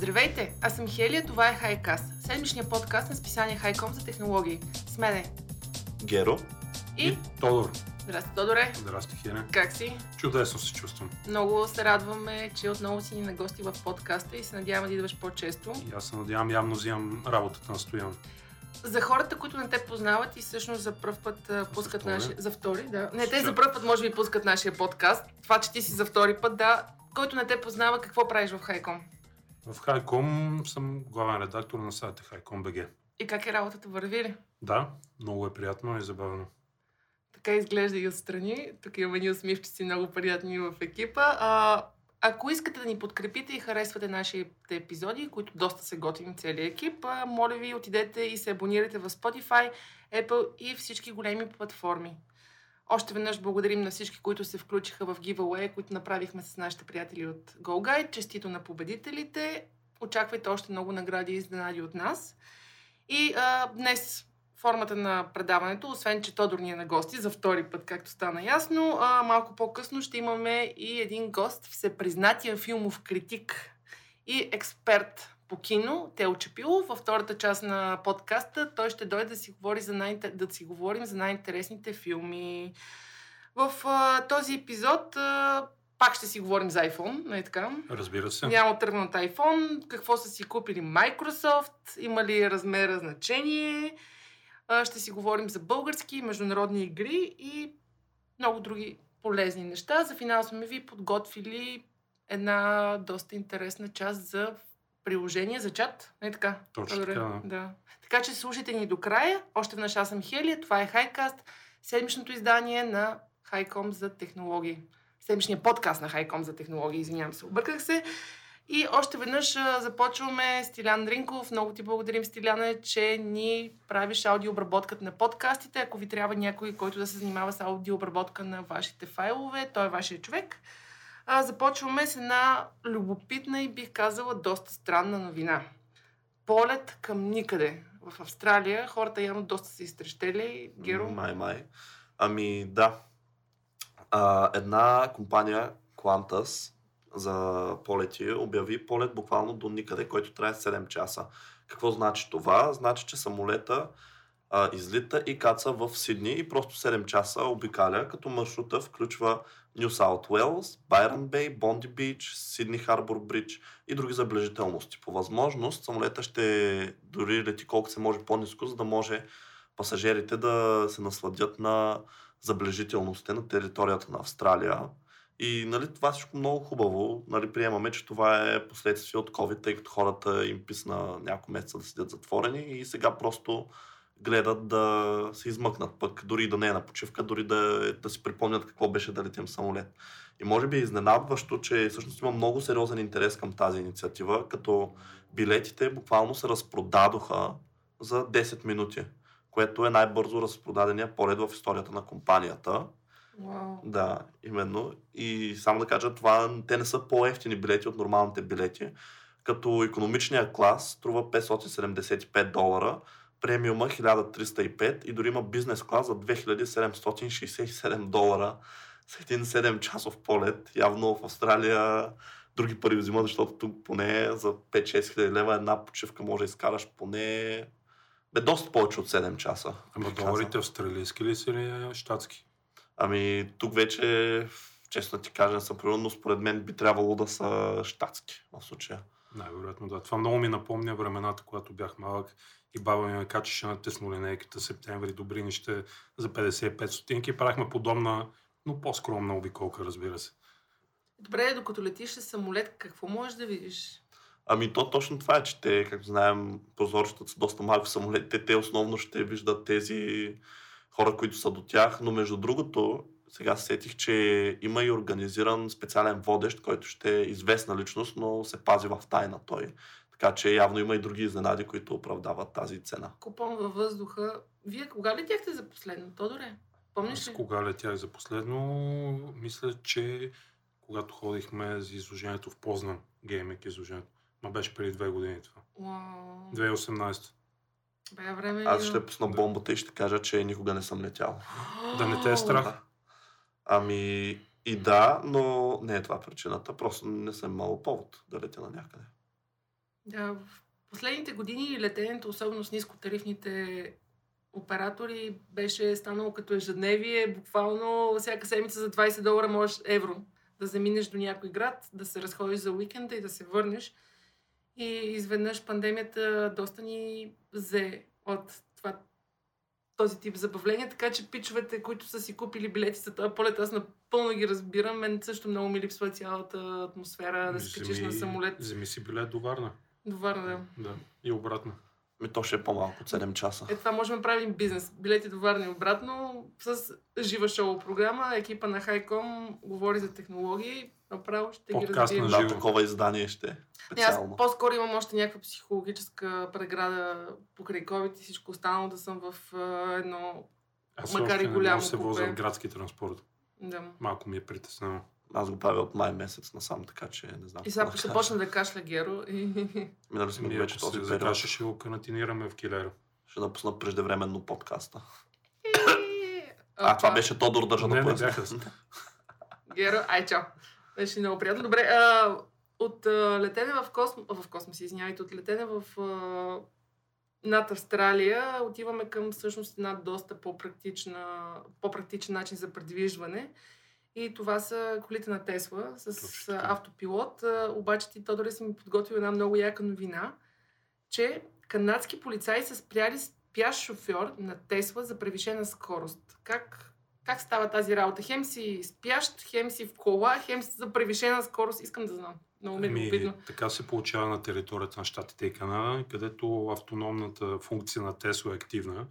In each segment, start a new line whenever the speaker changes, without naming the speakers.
Здравейте, аз съм Хелия, това е Хайкас, седмичният подкаст на списание Хайком за технологии. С мене
Геро.
и...
И Тодор.
Здрасти, Тодоре.
Здрасти, Хене.
Как си?
Чудесно се чувствам.
Много се радваме, че отново си ни на гости в подкаста и се надяваме да идваш по-често.
И аз се надявам, явно взимам работата на Стоян.
За хората, които не те познават и всъщност за първ път а, пускат нашия... За втори, да. Не, те за първ път може би пускат нашия подкаст. Това, че ти си за втори път, да. Който не те познава, какво правиш в Хайком?
В Хайком съм главен редактор на сайта Хайком.bg.
И как е работата, върви ли?
Да, много е приятно и забавено.
Така изглежда и отстрани. Тук имаме ни усмивчици много приятни в екипа. А, ако искате да ни подкрепите и харесвате нашите епизоди, които доста се готвим целият екип, моля ви отидете и се абонирайте в Spotify, Apple и всички големи платформи. Още веднъж благодарим на всички, които се включиха в giveaway, които направихме с нашите приятели от GoGuide. Честито на победителите. Очаквайте още много награди и изненади от нас. И а, днес формата на предаването, освен че Тодор ни е на гости за втори път, както стана ясно, а, малко по-късно ще имаме и един гост, всепризнатия филмов критик и експерт по кино, Тео Чепилов. Във втората част на подкаста той ще дойде да си, говори за най- да си говорим за най-интересните филми. В а, този епизод а, пак ще си говорим за iPhone, нали така?
Разбира се.
Няма тръгнат iPhone, какво са си купили Microsoft, има ли размера значение. А, Ще си говорим за български и международни игри и много други полезни неща. За финал сме ви подготвили една доста интересна част за приложение за чат. Не така?
Точно
Добре,
така, да.
да. Така че слушайте ни до края. Още веднъж аз съм Хелия, това е Хайкаст, седмичното издание на Хайком за технологии. Седмичният подкаст на Хайком за технологии, извинявам се, обърках се. И още веднъж започваме Стилян Дринков. Много ти благодарим, Стиляне, че ни правиш аудиообработката на подкастите. Ако ви трябва някой, който да се занимава с аудиообработка на вашите файлове, той е вашия човек. А, започваме с една любопитна и бих казала доста странна новина. Полет към никъде. В Австралия хората явно доста се изтрещели. Геро,
Май, май. Ами, да. А, една компания, Qantas, за полети, обяви полет буквално до никъде, който трае 7 часа. Какво значи това? Значи, че самолета а, излита и каца в Сидни и просто 7 часа обикаля, като маршрута включва Нью Саут Уелс, Байрон Бей, Бонди Бич, Сидни Харбор Бридж и други забележителности. По възможност самолета ще дори лети колко се може по-низко, за да може пасажирите да се насладят на забележителностите на територията на Австралия. И нали, това е всичко много хубаво. Нали, приемаме, че това е последствие от COVID, тъй като хората им писна няколко месеца да седят затворени и сега просто гледат да се измъкнат пък, дори да не е на почивка, дори да, да си припомнят какво беше да летим самолет. И може би е изненадващо, че всъщност има много сериозен интерес към тази инициатива, като билетите буквално се разпродадоха за 10 минути, което е най-бързо разпродадения полет в историята на компанията.
Вау.
Да, именно. И само да кажа, това, те не са по-ефтини билети от нормалните билети, като економичния клас струва 575 долара, премиума 1305 и дори има бизнес клас за 2767 долара с един 7 часов полет. Явно в Австралия други пари взима, защото тук поне за 5-6 хиляди лева една почивка може да изкараш поне бе, доста повече от 7 часа.
Ама доларите австралийски ли са или щатски?
Ами, тук вече, честно ти кажа, не съм природен, но според мен би трябвало да са щатски в случая.
Най-вероятно да. Това много ми напомня времената, когато бях малък и баба ми ме качеше на теснолинейката септември Добринище за 55 стотинки. Правихме подобна, но по-скромна обиколка, разбира се.
Добре, докато летиш с самолет, какво можеш да видиш?
Ами то точно това е, че те, както знаем, прозорчетата са доста малко самолетите, те основно ще виждат тези хора, които са до тях, но между другото, сега се сетих, че има и организиран специален водещ, който ще е известна личност, но се пази в тайна той. Така че явно има и други изненади, които оправдават тази цена.
Купон във въздуха. Вие кога летяхте за последно, Тодоре? Помниш
Аз
ли?
кога летях за последно, мисля, че когато ходихме за изложението в Познан, геймек изложението. Ма беше преди две години това.
Уау.
2018.
Бе, време
Аз
ли,
ще пусна
Да.
бомбата и ще кажа, че никога не съм летял.
Да не те е страх.
Да. Ами и да, но не е това причината. Просто не съм имал повод да летя на някъде.
Да, в последните години летенето, особено с нискотарифните оператори, беше станало като ежедневие. Буквално всяка седмица за 20 долара можеш евро да заминеш до някой град, да се разходиш за уикенда и да се върнеш. И изведнъж пандемията доста ни взе от това, този тип забавления, така че пичовете, които са си купили билети за този полет, аз напълно ги разбирам. Мен също много ми липсва цялата атмосфера да се качиш на самолет.
Вземи си билет до Варна.
До Варна, да.
Да. И обратно.
Ми то ще е по-малко от 7 часа.
Е, това можем да правим бизнес. Билети до Варна и обратно с жива шоу програма. Екипа на Хайком говори за технологии. Направо ще ги
Подкаст
разбием.
живо.
Да, такова издание ще е
Не, аз
специално.
по-скоро имам още някаква психологическа преграда покрай COVID и всичко останало да съм в а, едно...
Аз
Макар и
не
голямо
да се возя
купе.
в градски транспорт.
Да.
Малко ми е притеснено.
Аз го правя от май месец насам, така че не знам.
И сега ще почна да кашля Геро. И...
Минали сме вече този период.
закаша, ще го карантинираме в килера.
Ще напусна преждевременно подкаста. А, това беше Тодор държа да поясня.
Геро, ай чао. Беше много приятно. Добре, а, от а, летене в космос, в космос, извинявайте, от летене в а, над Австралия отиваме към всъщност една доста по-практична, по-практичен начин за предвижване. И това са колите на Тесла с
Точно
автопилот. Обаче ти, Тодоре, си ми подготвил една много яка новина, че канадски полицаи са спряли спящ шофьор на Тесла за превишена скорост. Как, как става тази работа? Хем си спящ, хем си в кола, хем си за превишена скорост. Искам да знам. Много ми е
Ами,
любопитно.
така се получава на територията на Щатите и Канада, където автономната функция на Тесла е активна.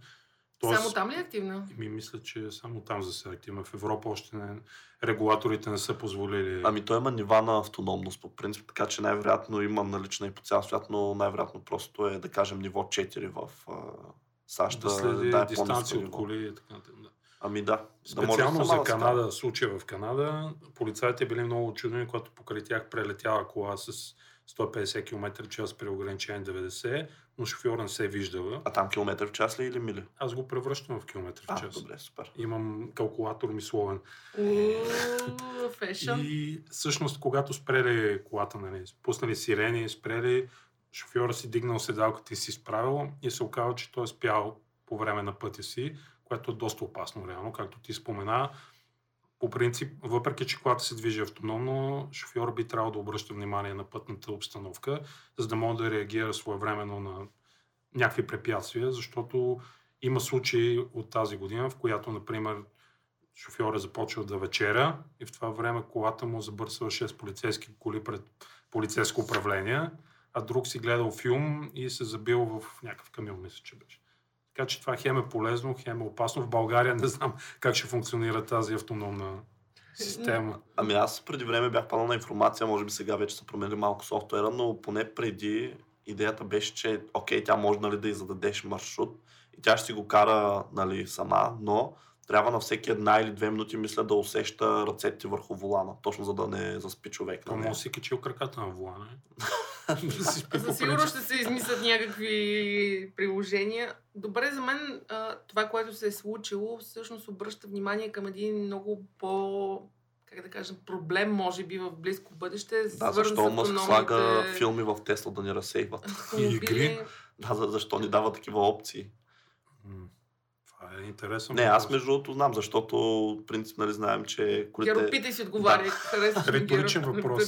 Само там ли е активна?
Ми мисля, че само там за сега е активна. В Европа още не, регулаторите не са позволили.
Ами той има нива на автономност по принцип, така че най-вероятно има налична и по цял свят, но най-вероятно просто е, да кажем, ниво 4 в а, САЩ.
да следи
да е
дистанция от коли и така нататък. Да.
Ами да.
Специално
да
за
сама да
Канада, случая в Канада, полицаите били много очудени, когато покрай тях прелетяла кола с 150 км час при ограничение 90, но шофьора не се е виждала.
А там километър в час ли или мили?
Аз го превръщам в километър в
А,
час.
добре, супер.
Имам калкулатор мисловен. И всъщност, когато спрели колата, нали, пуснали сирени, спрели, шофьора си дигнал седалката и си изправил и се оказва, че той е спял по време на пътя си, което е доста опасно реално, както ти спомена. По принцип, въпреки че колата се движи автономно, шофьор би трябвало да обръща внимание на пътната обстановка, за да може да реагира своевременно на някакви препятствия, защото има случаи от тази година, в която, например, шофьор е започвал да вечеря и в това време колата му забърсва 6 полицейски коли пред полицейско управление, а друг си гледал филм и се забил в някакъв камион, мисля, че беше. Така че това хем е полезно, хем е опасно. В България не знам как ще функционира тази автономна система.
Ами аз преди време бях паднал на информация, може би сега вече са променили малко софтуера, но поне преди идеята беше, че окей, тя може нали, да й зададеш маршрут и тя ще си го кара нали, сама, но трябва на всеки една или две минути, мисля, да усеща ръцете върху волана, точно за да не заспи човек.
То
Нали?
може да си качил краката на вулана. е. да си спи
За
по
сигурно
принцип.
ще се измислят някакви приложения. Добре, за мен това, което се е случило, всъщност обръща внимание към един много по как да кажем, проблем, може би, в близко бъдеще.
Да, защо Мъск слага филми в Тесла да ни разсейват?
И игри.
Да, за- защо ни дава такива опции?
Това е интересно.
Не, аз между другото знам, защото принцип нали знаем, че колите...
Геро, питай си, отговаряй. Да.
Риторичен въпрос.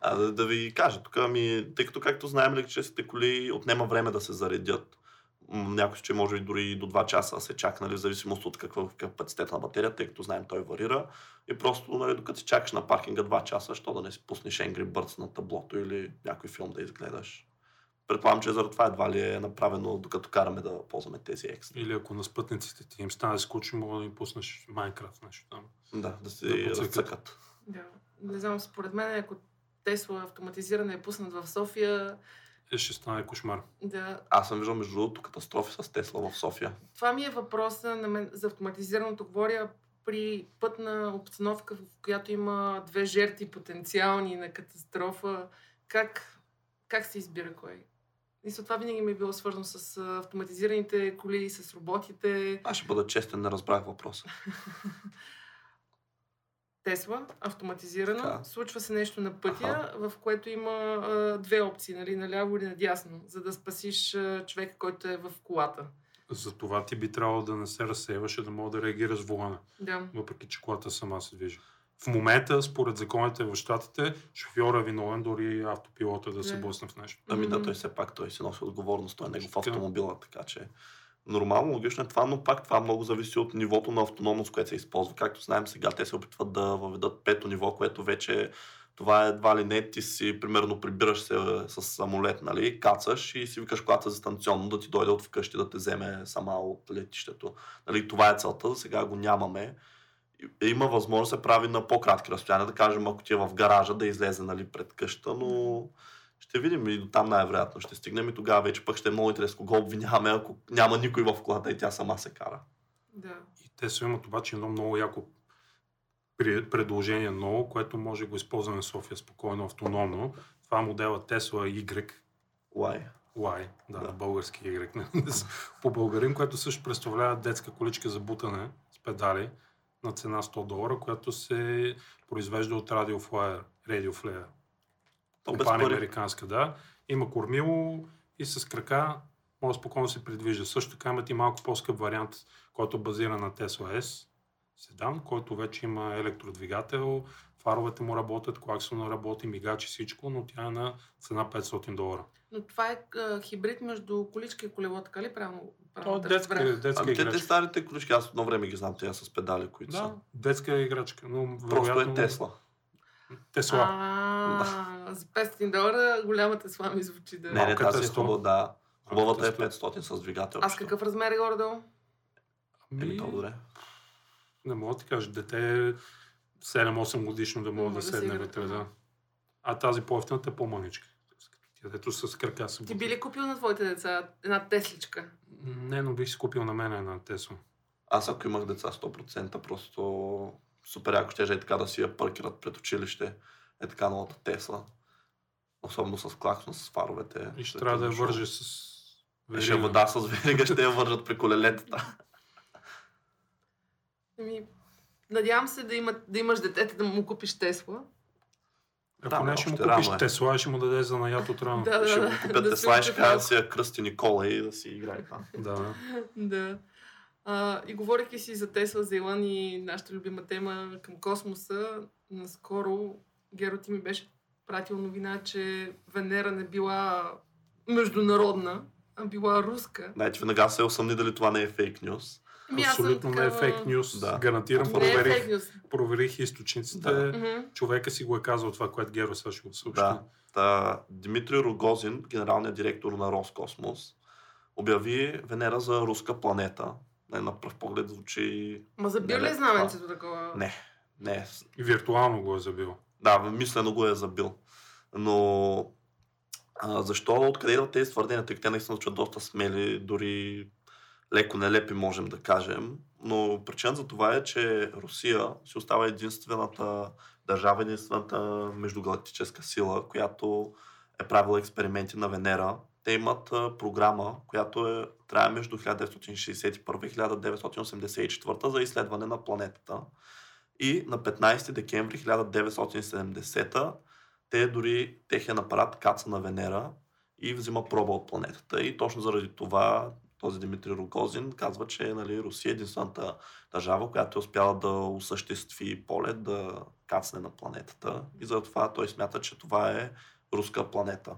А, да, да ви кажа, тук ми, тъй като както знаем, електрическите коли отнема време да се заредят. Някой че може и дори до 2 часа да се чака, нали, в зависимост от какъв капацитет на батерията, тъй като знаем той варира. И просто, нали, докато си чакаш на паркинга 2 часа, що да не си пуснеш Angry Birds на таблото или някой филм да изгледаш. Предполагам, че заради това едва ли е направено, докато караме да ползваме тези екстра.
Или ако на спътниците ти им стане скучно, мога да им пуснеш Майнкрафт нещо там.
Да, да се
Да
разцъкат.
Да. Не знам, според мен, ако Тесла автоматизирана е пуснат в София,
Е, ще стане кошмар.
да,
Аз съм виждал между другото катастрофи с Тесла в София.
Това ми е въпроса на мен за автоматизираното. Говоря при пътна обстановка, в която има две жертви потенциални на катастрофа. Как, как се избира кой? И с това винаги ми е било свързано с автоматизираните коли, с роботите.
Аз ще бъда честен, не разбрах въпроса.
Тесла, автоматизирана.
Така.
Случва се нещо на пътя, в което има а, две опции, нали, наляво или надясно, за да спасиш а, човека, който е в колата.
За това ти би трябвало да не се разсейваш, а да мога да реагираш с волана,
Да.
въпреки че колата сама се движи. В момента, според законите в щатите, шофьора е виновен, дори автопилота да се блъсне в нещо.
Ами да, той все пак той си носи отговорност, той е негов автомобила, така че нормално, логично е това, но пак това много зависи от нивото на автономност, което се използва. Както знаем сега, те се опитват да въведат пето ниво, което вече това е едва ли не, ти си, примерно, прибираш се с самолет, нали, кацаш и си викаш колата за станционно да ти дойде от вкъщи да те вземе сама от летището. Нали, това е целта, сега го нямаме. И- Има възможност да се прави на по-кратки разстояния, да кажем, ако ти е в гаража, да излезе нали, пред къща, но ще видим и до там най-вероятно ще стигнем и тогава вече пък ще е много интересно кого обвиняваме, ако няма никой в колата и тя сама се кара.
Да.
И те са имат обаче едно много яко предложение ново, което може да го използваме в София спокойно, автономно. Това е модела Tesla Y,
Лай.
Y, да,
Да.
български Y, по българин, което също представлява детска количка за бутане с педали на цена 100 долара, която се произвежда от Radio Flyer, Radio Flyer. Компания американска, да. Има кормило и с крака може спокойно се придвижа. Също така имат и малко по-скъп вариант, който базиран на Tesla S седан, който вече има електродвигател, фаровете му работят, клаксона работи, мигачи всичко, но тя е на цена 500 долара.
Но това е а, хибрид между количка и колело, така ли правилно?
То
правилно
е
те
детска, детска
Ами те, старите колички, аз едно време ги знам, те с педали, които
Да,
са.
детска играчка, но
Просто е
вероятно...
Тесла.
Тесла.
А, за 500 долара голямата слава ми звучи да...
Не, не, тази
е
е хубава, да. Хубавата е
Малката е
500 с двигател.
Аз какъв размер е горе-долу?
Еми,
Ами,
то добре.
не мога да ти кажа, дете е 7-8 годишно да мога да
да се
седне вътре, да. А тази по-ефтината е по-маничка. Тя дето с крака се
Ти би ли купил на твоите деца една тесличка?
Не, но бих си купил на мен една Тесла.
Аз ако имах деца 100%, просто супер яко ще е така да си я паркират пред училище. Е така новата Тесла. Особено с клаксон, с фаровете.
И ще трябва да я вържи с
Е, Ще е вода с верига, ще я вържат при колелетата.
Ами, надявам се да, има, да имаш детето да му купиш Тесла.
Ако
Да,
не,
бе,
ще му купиш
рано е.
Тесла, ще му даде за наят от рано.
Да,
ще
да,
му купят
да
Тесла и ще кажа да си я кръсти Никола и да си играе там.
да.
Да. А, и говорейки си за Тесла, за Илон и нашата любима тема към космоса, наскоро Геро ти ми беше пратил новина, че Венера не била международна, а била руска.
Знаете, веднага се усъмни дали това не е фейк нюз.
Ами съм
Абсолютно не е фейк нюз.
Да.
Гарантирам,
Не е
проверих, проверих източниците.
Да.
Човека си го е казал това, което Геро сега ще го съобщи.
Да. Та, Димитрий Рогозин, генералният директор на Роскосмос, обяви Венера за руска планета. Не, на пръв поглед звучи...
Ма забил ли знаменцето такова?
Не, не.
И виртуално го е забил.
Да, мислено го е забил. Но а, защо, откъде идват тези твърдения, тъй като те наистина звучат доста смели, дори леко нелепи можем да кажем. Но причина за това е, че Русия си остава единствената държава, единствената междугалактическа сила, която е правила експерименти на Венера. Те имат програма, която е, трае между 1961 и 1984 за изследване на планетата. И на 15 декември 1970 те дори техен апарат каца на Венера и взима проба от планетата. И точно заради това този Димитрий Рогозин казва, че нали, Русия е единствената държава, която е успяла да осъществи полет, да кацне на планетата. И затова той смята, че това е руска планета.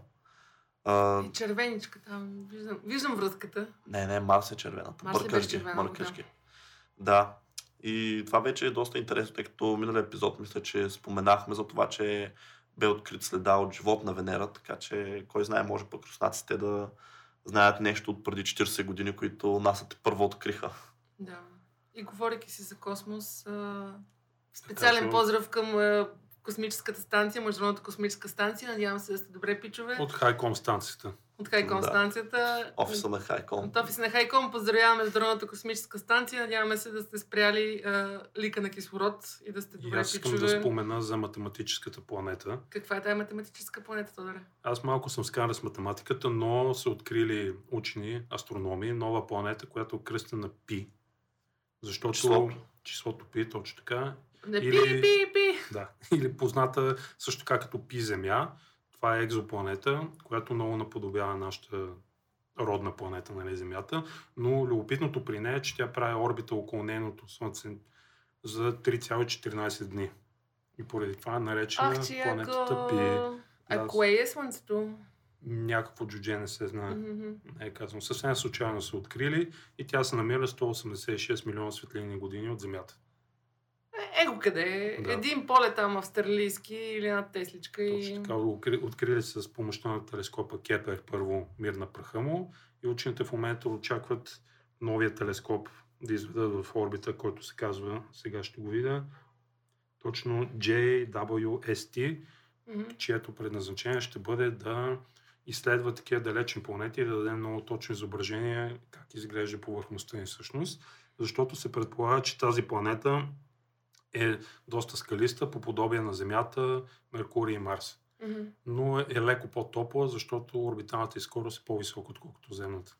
А,
И червеничка там. Виждам, виждам връзката.
не, не, Марс е червената.
Марс беше
ги,
червена, да.
Да. И това вече е доста интересно, тъй като миналия епизод мисля, че споменахме за това, че бе открит следа от живот на Венера, така че кой знае, може пък руснаците да знаят нещо от преди 40 години, които насата първо откриха.
Да. И говорейки си за космос, а, специален
Така,
поздрав към а, космическата станция, Международната космическа станция. Надявам се да сте добре, пичове. От,
От Хайком станцията.
От Хайком
Да.
станцията.
Офиса на Хайком.
От офиса на Хайком поздравяваме Международната космическа станция. Надяваме се да сте спряли а, лика на кислород и да сте
И
добре,
аз искам да спомена за математическата планета.
Каква е тази математическа планета, Тодоре?
Аз малко съм скаран с математиката, но са открили учени, астрономи, нова планета, която е кръстена Пи. Защото
Числото.
числото Пи, точно така.
Не,
Или-
пи, пи, пи.
Да. Или позната също така като Пи Земя. Това е екзопланета, която много наподобява нашата родна планета, нали, Земята. Но любопитното при нея е, че тя прави орбита около нейното Слънце за 3,14 дни. И поради това е наречена
Ах,
планетата. Пи.
А
Да.
кое е Слънцето?
Някакво джудже не се знае.
Мгм.
Не е казвам. Съвсем случайно са открили и тя се намира 186 милиона светлинни години от Земята.
Его къде?
Да.
Един полет там австралийски или една тесличка и...
Точно така. Откри- Открили се с помощта на телескопа Кепер първо мир на праха му и учените в момента очакват новия телескоп да изведат в орбита, който се казва, сега ще го видя, точно JWST,
Мгм.
чието предназначение ще бъде да изследва такива далечни планети и да даде много точно изображение как изглежда повърхността ни всъщност, защото се предполага, че тази планета е доста скалиста, по подобие на Земята, Меркурий и Марс.
Мгм.
Но е леко по-топла, защото орбиталната и скорост е по-висока, отколкото земната.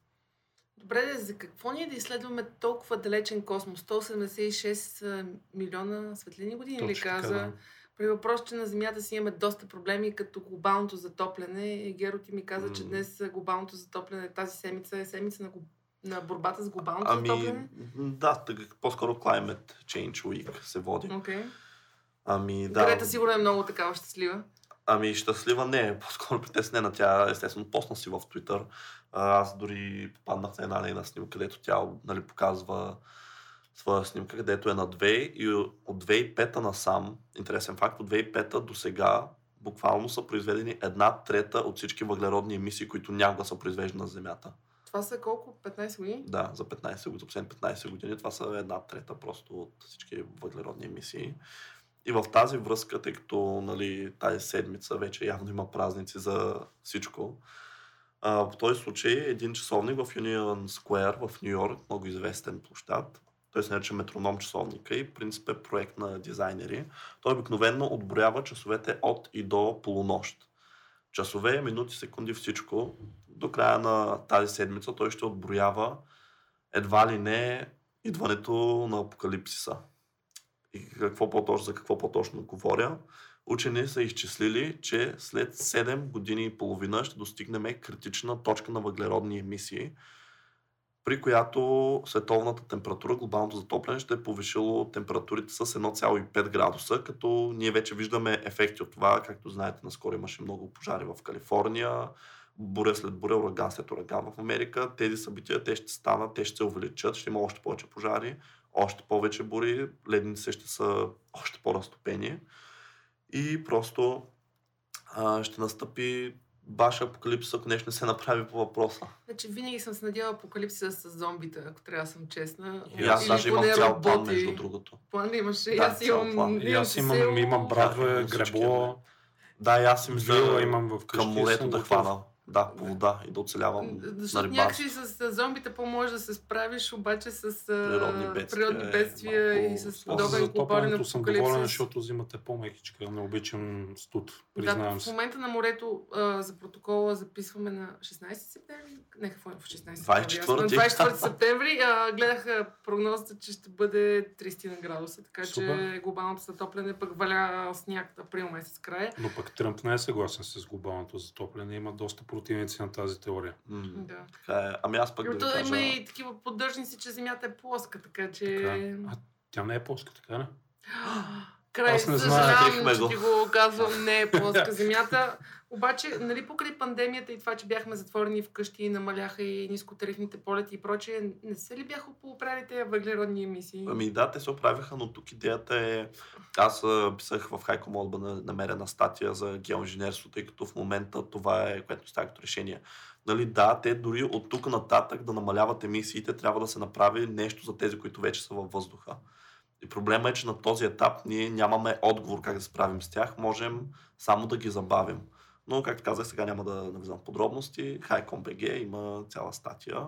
Добре, де, за какво ние да изследваме толкова далечен космос? 186 а, милиона светлини години ли
Точно така,
каза?
да.
При въпрос, че на Земята си имаме доста проблеми, като глобалното затопляне. Геро ти ми каза, че
М.
днес глобалното затопляне, тази седмица е седмица на, на борбата с глобалното
Ами,
затопляне.
да, по-скоро Climate Change Week се води.
Окей.
Ами, да.
Грета сигурно е много такава щастлива.
Ами щастлива не, по-скоро притеснена. Тя естествено посна си в Twitter. Аз дори попаднах на една нейна снимка, където тя нали, показва своя снимка, където е на 2 и от 2005 насам, интересен факт, от 2005 до сега буквално са произведени една трета от всички въглеродни емисии, които някога са произвеждани на Земята.
Това са колко? 15 години?
Да, за 15 години, за последните 15 години това са една трета просто от всички въглеродни емисии. И в тази връзка, тъй като нали, тази седмица вече явно има празници за всичко, а, в този случай един часовник в Union Square в Нью Йорк, много известен площад, той се нарича метроном часовника и принцип е проект на дизайнери. Той обикновенно отброява часовете от и до полунощ. Часове, минути, секунди, всичко. До края на тази седмица той ще отброява едва ли не идването на апокалипсиса. И какво по-точно, за какво по-точно говоря? Учени са изчислили, че след 7 години и половина ще достигнем критична точка на въглеродни емисии, при която световната температура, глобалното затопляне ще е повишило температурите с 1,5 градуса, като ние вече виждаме ефекти от това. Както знаете, наскоро имаше много пожари в Калифорния, буря след буря, ураган след ураган в Америка. Тези събития, те ще станат, те ще се увеличат, ще има още повече пожари, още повече бури, ледниците ще са още по-разтопени и просто а, ще настъпи баш апокалипсис, ако нещо не се направи по въпроса.
Значи винаги съм се надявала апокалипсиса с зомбита, ако трябва да съм честна.
И
И аз
Или
даже имам
поне
цял план,
работи.
между другото.
План имаше. и
Да,
аз
цял
имам...
план.
И аз имам,
село.
имам брадве,
Да,
гребло,
Да, и аз им
вила имам в къщи.
към морето да хвана. Да, по вода и да оцелявам на
Защото
рибарство.
някакси с, с зомбите по-може да се справиш, обаче с
Природни бедствия
природни
е
бедствия
малко
и с
сложно.
Аз за
подобен глобален
затоплянето съм доволен,
апокалипсис.
защото зимата е по-мекичка. Не обичам студ,
Да,
признавам
в
се.
момента на морето а, за протокола записваме на 16 септември. Не, какво е в 16
24.
септември? Аз На 24 септември а, гледах прогнозата, че ще бъде 30 на градуса, така че
Супер.
глобалното затопляне пък валя сняг април месец края.
Но пък Тръмп не е съгласен с глобалното затопляне. Има доста противници на тази теория.
М,
Да.
Така е. Ами аз пък да ви
То
кажа...
има и такива поддържници, че земята е плоска, така че...
Така. А тя не е плоска, така ли?
Край,
Аз не
че ти го казвам, не е плоска земята. Обаче, нали, покрай пандемията и това, че бяхме затворени вкъщи и намаляха и нискотарифните полети и прочее, не се ли бяха поправили тези въглеродни емисии?
Ами да, те се оправиха, но тук идеята е... Аз писах в Хайко Модба на намерена статия за геоинженерство, тъй като в момента това е което става като решение. Нали, да, те дори от тук нататък да намаляват емисиите, трябва да се направи нещо за тези, които вече са във въздуха. И проблема е, че на този етап ние нямаме отговор как да справим с тях, можем само да ги забавим. Но, както казах, сега няма да навлизам в подробности. Хайком.bg има цяла статия,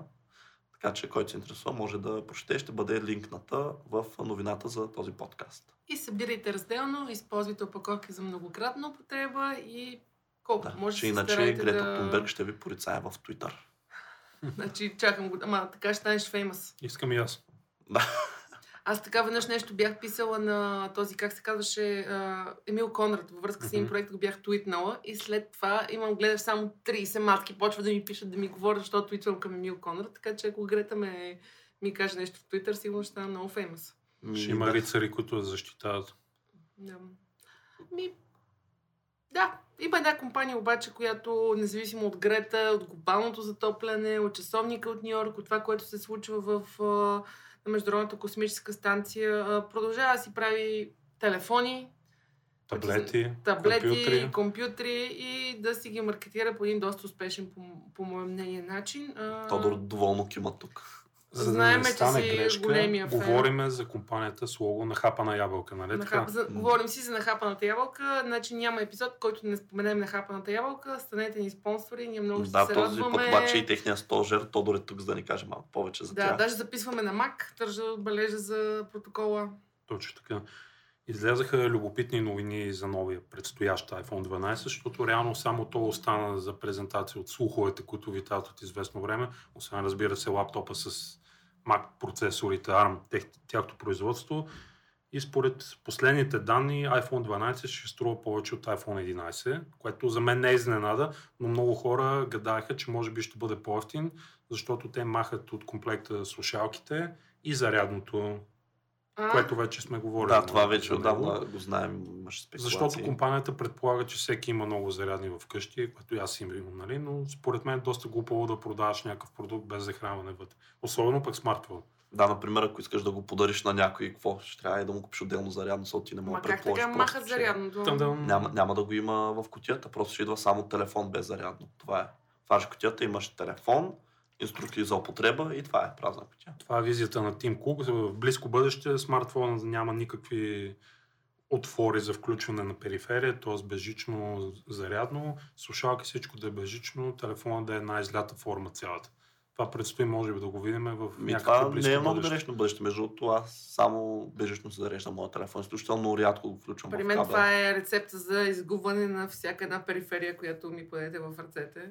така че който се интересува може да прочете. Ще бъде линкната в новината за този подкаст.
И събирайте разделно, използвайте опаковки за многократна употреба и колкото
Да,
може
че иначе
старайте
Грета
да...
Тунберг ще ви порицае в Twitter.
Значи, чакам го. Ама така ще станеш феймас.
Искам и аз.
Да.
Аз така веднъж нещо бях писала на този, как се казваше, Емил Конрад, във връзка с един проект, го бях твитнала и след това имам, гледаш само 30 матки, почва да ми пишат, да ми говорят, защото твитвам към Емил Конрад, така че ако Грета ме, ми каже нещо в Твитър, сигурно ще стана много феймас.
Ще има
да.
рицари, които я защитават.
Да. Ми, да, има една компания обаче, която независимо от Грета, от глобалното затопляне, от часовника от Нью Йорк, от това, което се случва в на Международната космическа станция, а, продължава да си прави телефони,
Таблети,
таблети,
компютри.
компютри. и да си ги маркетира по един доста успешен, по, по мое мнение, начин.
Тодор доволно кима тук.
За да
Знаеме,
не
че
стане
си
грешка,
големия фен.
говориме за компанията с лого на хапана ябълка, нали така?
Нахап... За... Говорим си за нахапаната ябълка, значи няма епизод, който не споменем нахапаната ябълка. Станете ни спонсори, ние много ще
Да,
се
този
радваме.
път обаче и техния стожер, Тодор е тук, за да ни каже малко повече за
Да,
тях.
даже записваме на Мак, държа да отбележа за протокола.
Точно така. Излязаха любопитни новини за новия предстоящ iPhone 12, защото реално само то остана за презентация от слуховете, които витаят от известно време. Освен разбира се лаптопа с Mac процесорите ARM, тяхното производство. И според последните данни iPhone 12 ще струва повече от iPhone 11, което за мен не е изненада, но много хора гадаеха, че може би ще бъде по-ефтин, защото те махат от комплекта слушалките и зарядното
А,
което вече сме говорили.
Да, това вече отдавна го знаем, спекулации.
Защото компанията предполага, че всеки има много зарядни в къщи, което и аз им имам, нали? но според мен е доста глупаво да продаваш някакъв продукт без захранване вътре. Особено пък смартфон.
Да, например, ако искаш да го подариш на някой, какво? Ще трябва да му купиш отделно зарядно, защото ти не мога да
как
предположиш.
така
просто,
махат зарядното?
Тъм-дъм.
Няма, няма да го има в кутията, просто ще идва само телефон без зарядно. Това е. Отваряш кутията, имаш телефон, инструкции за употреба и това е празна кутия.
Това е визията на Тим Кук. В близко бъдеще смартфон няма никакви отвори за включване на периферия, т.е. безжично зарядно, слушалки всичко да е безжично, телефона да е една излята форма цялата. Това предстои, може би, да го видим в
Ми,
някакво
това
близко
не е много далечно бъдеще. Между другото, аз само бежично се зареждам моя телефон. Изключително рядко го включвам
При мен това е рецепта за изгубване на всяка една периферия, която ми подадете в ръцете.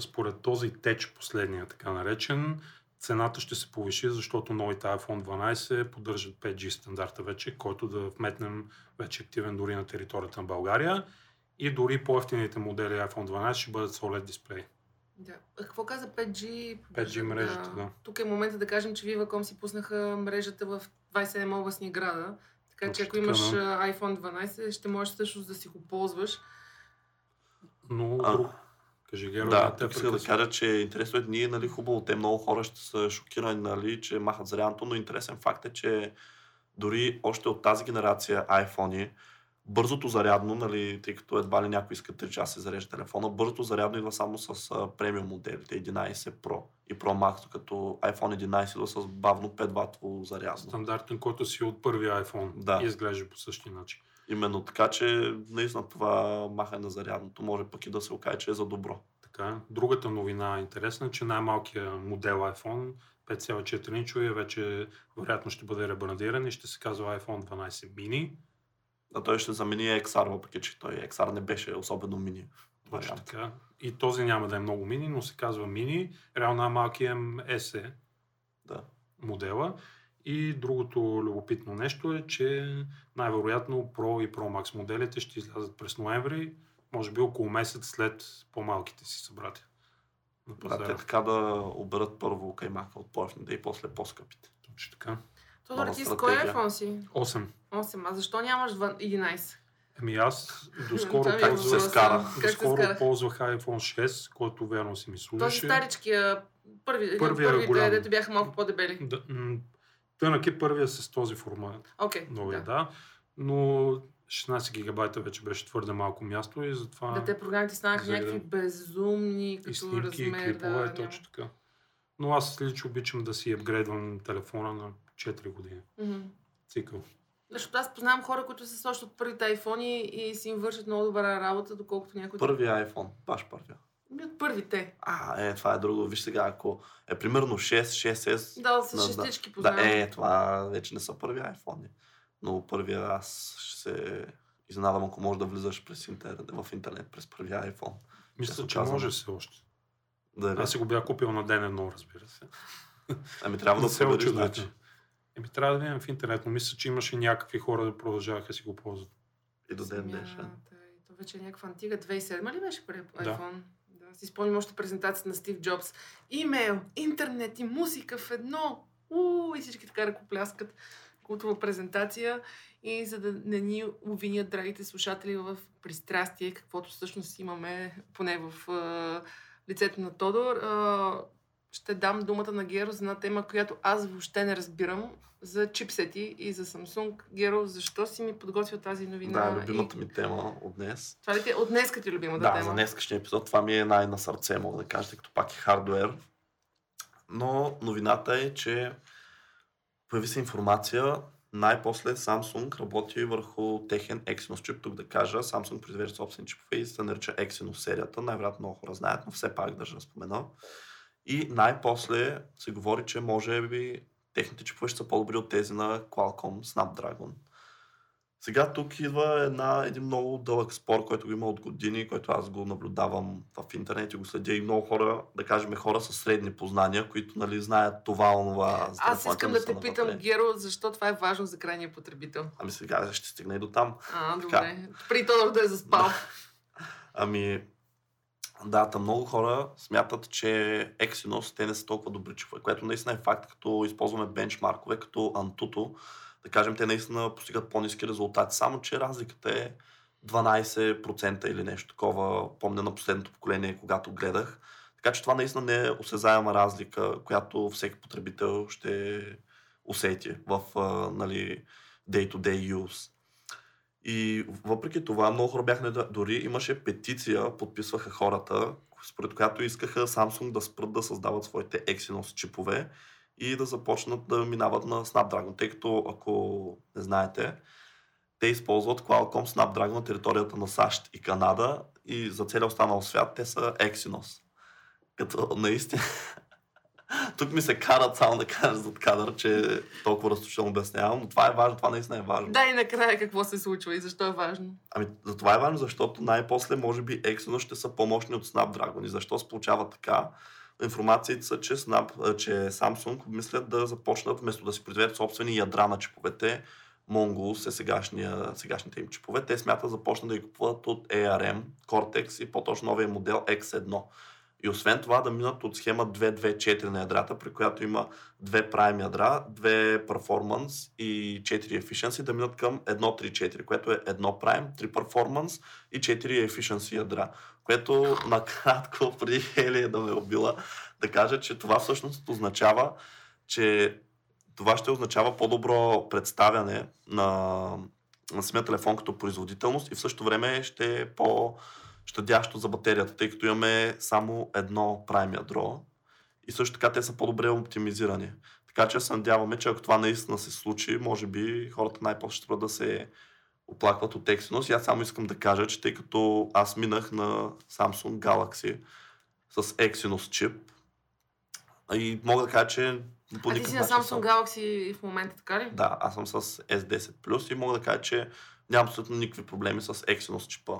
Според този теч, последния така наречен, цената ще се повиши, защото новите iPhone 12 поддържат 5G стандарта вече, който да вметнем вече активен дори на територията на България. И дори по-ефтините модели iPhone 12 ще бъдат с OLED дисплей.
Да. А какво каза 5G?
5G мрежата, да.
Тук е момента да кажем, че Viva.com си пуснаха мрежата в 27 областни града. Така че
Точно
ако
така,
имаш
да.
iPhone 12, ще можеш всъщност да си го ползваш.
Но
А,
друг. Кажи, Геро,
Да,
те
тук искам да кажа, че интересно е ние, нали, хубаво, те много хора ще са шокирани, нали, че махат зарядното, но интересен факт е, че дори още от тази генерация iPhone, бързото зарядно, нали, тъй като едва ли някой иска 3 часа да зарежда телефона, бързото зарядно идва само с премиум моделите 11 Pro и Pro Max, като iPhone 11 идва с бавно 5 ватово зарядно.
Стандартен, който си от първия iPhone.
Да.
И изглежда по същия начин.
Именно така, че наистина това махане на зарядното може пък и да се окаже, че е за добро.
Така. Другата новина е интересна, че най-малкият модел iPhone 5,4 инчови вече вероятно ще бъде ребрандиран и ще се казва iPhone 12 mini.
А той ще замени XR, въпреки че той XR не беше особено мини.
Точно така. И този няма да е много мини, но се казва мини. Реално най-малкият е SE
Да.
модела. И другото любопитно нещо е, че най-вероятно Pro и Pro Max моделите ще излязат през ноември, може би около месец след по-малките си събрати. На
Да, те така да оберат първо каймака от по-ефтните и после по-скъпите.
Точно така.
Тодор, ти с кой iPhone си?
8.
8. А защо нямаш 11?
Ами аз доскоро
е
как се
ползвах,
въпроса.
скара?
Как се
доскоро
скара?
ползвах iPhone 6, който вярно си ми
Този
служеше.
старичкия, първи,
Първия
първите,
голям.
дето бяха малко по-дебели.
Да, тънък е първия с този формат.
Окей,
Новия,
да.
Но 16 гигабайта вече беше твърде малко място и затова...
Да, те програмите станаха
За
някакви безумни
и
като
снимки, и
размер.
клипове,
да,
е
няма.
точно така. Но аз лично обичам да си апгрейдвам телефона на 4 години.
Мгм.
Цикъл.
Защото аз познавам хора, които се сочат от първите айфони и си им вършат много добра работа, доколкото някой...
Първия iPhone, баш първия.
Ми от първите.
А, е, това е друго. Виж сега, ако е примерно 6, 6S,
Да, с
Да, да.
шестички познавам.
да, е, това вече не са първи iPhone. Но първия аз ще се изненадам, ако можеш да влизаш през интернет, в интернет през първия iPhone.
Мисля, че може все още.
Да,
Аз си го бях купил на ден едно, разбира се.
Ами трябва да
се
се убедиш,
очудвайте.
значи.
Еми, трябва да видим в интернет, но мисля, че имаше някакви хора да продължаваха си го ползват.
И до ден днешен.
То вече е някаква антига. 2007 ли беше при
Да.
iPhone? Си спомням още презентацията на Стив Джобс. Имейл, интернет и музика в едно. У, и всички така ръкопляскат. Култова презентация. И за да не ни обвинят драгите слушатели в пристрастие, каквото всъщност имаме, поне в лицето на Тодор, ще дам думата на Геро за една тема, която аз въобще не разбирам за чипсети и за Samsung. Геро, защо си ми подготвил тази новина?
Да, любимата
и...
ми тема от днес.
Това ли ти е от днеска ти любимата
Да,
тема?
за днескашния епизод това ми е най на сърце, мога да кажа, като пак е хардвер. Но новината е, че появи се информация, най-после Samsung работи върху техен Exynos чип. Тук да кажа, Samsung произвежда собствени чипове и се нарича Exynos серията. Най-вероятно много хора знаят, но все пак държа да спомена. И най-после се говори, че може би техните чипове ще са по-добри от тези на Qualcomm Snapdragon. Сега тук идва една, един много дълъг спор, който го има от години, който аз го наблюдавам в интернет и го следя и много хора, да кажем хора с средни познания, които нали, знаят това, онова. за
Аз искам да те питам,
навътре.
Геро, защо това е важно за крайния потребител?
Ами сега ще стигна и до там.
А,
Така.
добре. При Тодор да е заспал.
Ами, да, там много хора смятат, че Exynos те не са толкова добри чипове, което наистина е факт, като използваме бенчмаркове, като Antutu, да кажем, те наистина постигат по-низки резултати, само че разликата е 12% или нещо такова, помня на последното поколение, когато гледах. Така че това наистина не е осезаема разлика, която всеки потребител ще усети в нали, day-to-day use. И въпреки това, много хора бяха недо... Дори имаше петиция, подписваха хората, според която искаха Samsung да спрат да създават своите Exynos чипове и да започнат да минават на Snapdragon, тъй като, ако не знаете, те използват Qualcomm Snapdragon на територията на САЩ и Канада и за целия останал свят те са Exynos. Като наистина... Тук ми се карат само да кажа зад кадър, че толкова разточено обяснявам, но това е важно, това наистина е важно.
да, и накрая какво се случва и защо е важно.
Ами, за това е важно, защото най-после, може би, Exynos ще са по-мощни от Snapdragon. И защо се получава така? Информациите са, че, Snap, че Samsung мислят да започнат, вместо да си произведат собствени ядра на чиповете, Mongoose е сегашния, сегашните им чипове, те смятат да започнат да ги купуват от ARM, Cortex и по-точно новия модел X1. И освен това да минат от схема 2.2.4 на ядрата, при която има две prime ядра, две performance и 4 efficiency, да минат към 1.3.4, което е 1 prime, 3 performance и 4 efficiency ядра. Което накратко, преди Хелия да ме е убила, да кажа, че това всъщност означава, че това ще означава по-добро представяне на, на самия телефон като производителност и в същото време ще е по щадящо за батерията, тъй като имаме само едно prime ядро и също така те са по-добре оптимизирани. Така че се надяваме, че ако това наистина се случи, може би хората най-после ще да се оплакват от Exynos. И аз само искам да кажа, че тъй като аз минах на Samsung Galaxy с Exynos чип и мога да кажа, че по
а ти си на Samsung
съм-
Galaxy в момента, така ли?
да, аз съм с S10 Plus и мога да кажа, че нямам абсолютно никакви проблеми с Exynos чипа.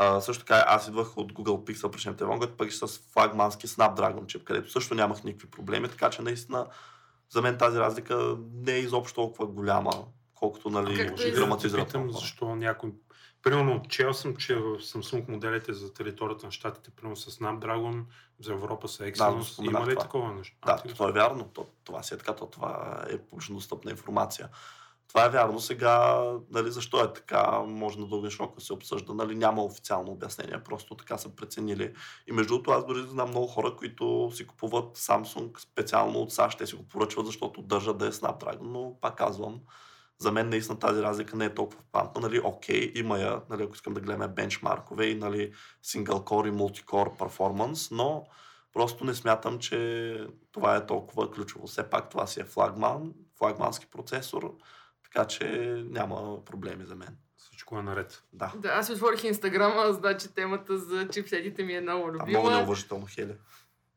А, също така аз идвах от Google Pixel телефон, който пък е с флагмански Snapdragon чип, където също нямах никакви проблеми, така че наистина за мен тази разлика не е изобщо толкова голяма, колкото нали,
да те
драматизират.
защо някой... Примерно, чел съм, че в Samsung моделите за територията на щатите, примерно с Snapdragon, за Европа са
Да,
Exynos.
споменах
Има ли
това.
такова нещо?
Да,
А,
то е вярно. То, това си е така, то, това е публично достъпна информация. Това е вярно. Сега, нали, защо е така, може на дълга широко да се обсъжда. Нали, няма официално обяснение, просто така са преценили. И между другото, аз дори знам много хора, които си купуват Samsung специално от САЩ. Те си го поръчват, защото държат да е Snapdragon. Но пак казвам, за мен наистина тази разлика не е толкова пантна. Нали, окей, има я, нали, ако искам да гледаме бенчмаркове и нали, single core и multicore performance, но просто не смятам, че това е толкова ключово. Все пак това си е флагман, флагмански процесор, така че няма проблеми за мен.
Всичко е наред.
Да.
Да, аз отворих Инстаграма, значи темата за чипсетите ми е много
А
любима.
много неуважително, Хели.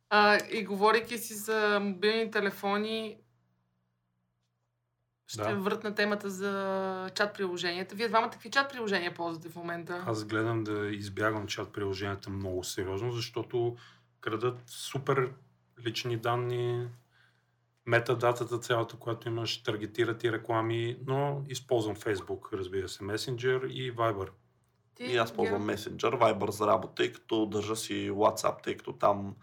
А, и говорейки си за мобилни телефони, ще
Да.
въртна темата за чат приложенията. Вие двамата какви чат приложения ползвате в момента?
Аз гледам да избягвам чат приложенията много сериозно, защото крадат супер лични данни метадатата цялата, която имаш, таргетира ти реклами, но използвам Facebook, разбира се, Messenger и Viber.
Ти,
И аз ползвам
Геро?
Messenger, Viber за работа, тъй като държа си WhatsApp, тъй като там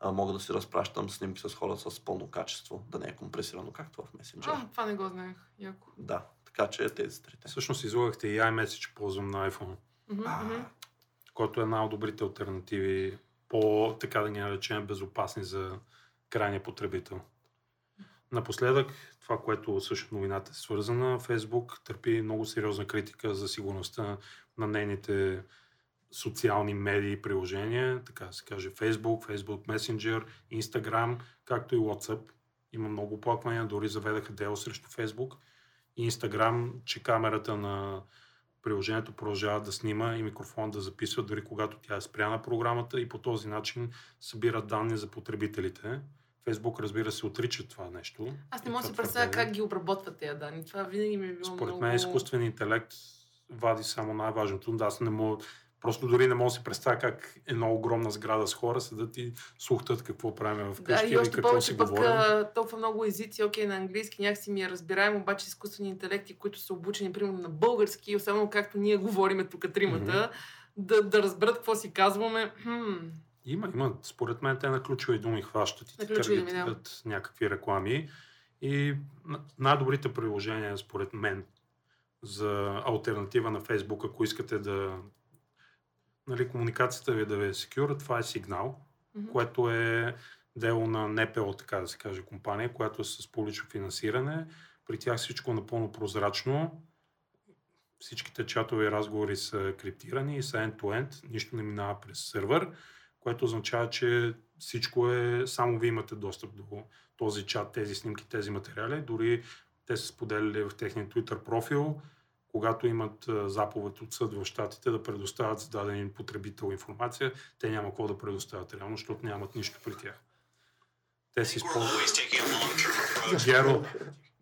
а, мога да си разпращам снимки с хора с пълно качество, да не е компресирано както в Messenger.
А, това не го знаех. Яко.
Да, така че тези трите.
Всъщност излагахте и iMessage, ползвам на iPhone,
Мгм, мгм.
който е една от добрите альтернативи, по, така да ги наречем, безопасни за крайния потребител. Напоследък, това, което също новината е свързана, Facebook търпи много сериозна критика за сигурността на нейните социални медии и приложения, така се каже Facebook, Facebook Messenger, Instagram, както и WhatsApp. Има много оплаквания, дори заведаха дело срещу Facebook и Instagram, че камерата на приложението продължава да снима и микрофон да записва, дори когато тя е спряна програмата и по този начин събира данни за потребителите. Фейсбук, разбира се, отрича това нещо.
Аз не
и
мога да си представя как ги обработват тези данни. Това винаги ми е било
Според
много...
мен изкуственият интелект вади само най-важното. Да, аз не мога, просто дори не мога да си представя как една огромна сграда с хора седат и слухтат какво правим
Да,
вкъщи
и
или
още
какво
повече
си
пък
говорим.
а, толкова много езици, окей, на английски някакси ми е разбираем, обаче изкуствени интелекти, които са обучени, примерно на български, особено както ние говориме тук тримата, да, да разберат какво си казваме. Хм.
Има, има. Според мен те на ключови думи хващат и
ключови думи, да.
таргетират някакви реклами. И най-добрите приложения, според мен, за альтернатива на Facebook, ако искате да нали, комуникацията ви да ви е secure, това е сигнал,
Мгм.
което е дело на НПО, така да се каже, компания, която е с публично финансиране. При тях всичко е напълно прозрачно. Всичките чатове и разговори са криптирани и са end-to-end. Нищо не минава през сървър, което означава, че всичко е... Само вие имате достъп до този чат, тези снимки, тези материали. Дори те са споделили в техния Twitter профил, когато имат заповед от съд в щатите да предоставят за даден потребител информация, те няма какво да предоставят реално, защото нямат нищо при тях. Те си използват. Геро,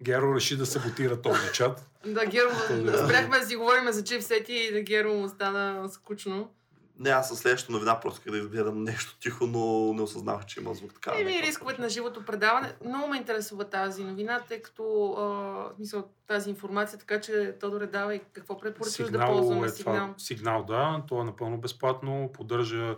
Геро реши да саботира този чат.
Да, Геро,
Да.
спряхме да си говорим за чипсети и на Геро му стана скучно.
Не, аз със следващата новина просто исках да изгледам нещо тихо, но не осъзнах, че има звук така.
Еми, рисковете на живото предаване. Много ме интересува тази новина, тъй като а, в смисъл, тази информация, така че Тодоре давай какво препоръчваш да ползваме
е
сигнал.
Това, сигнал, да. То е напълно безплатно. Поддържа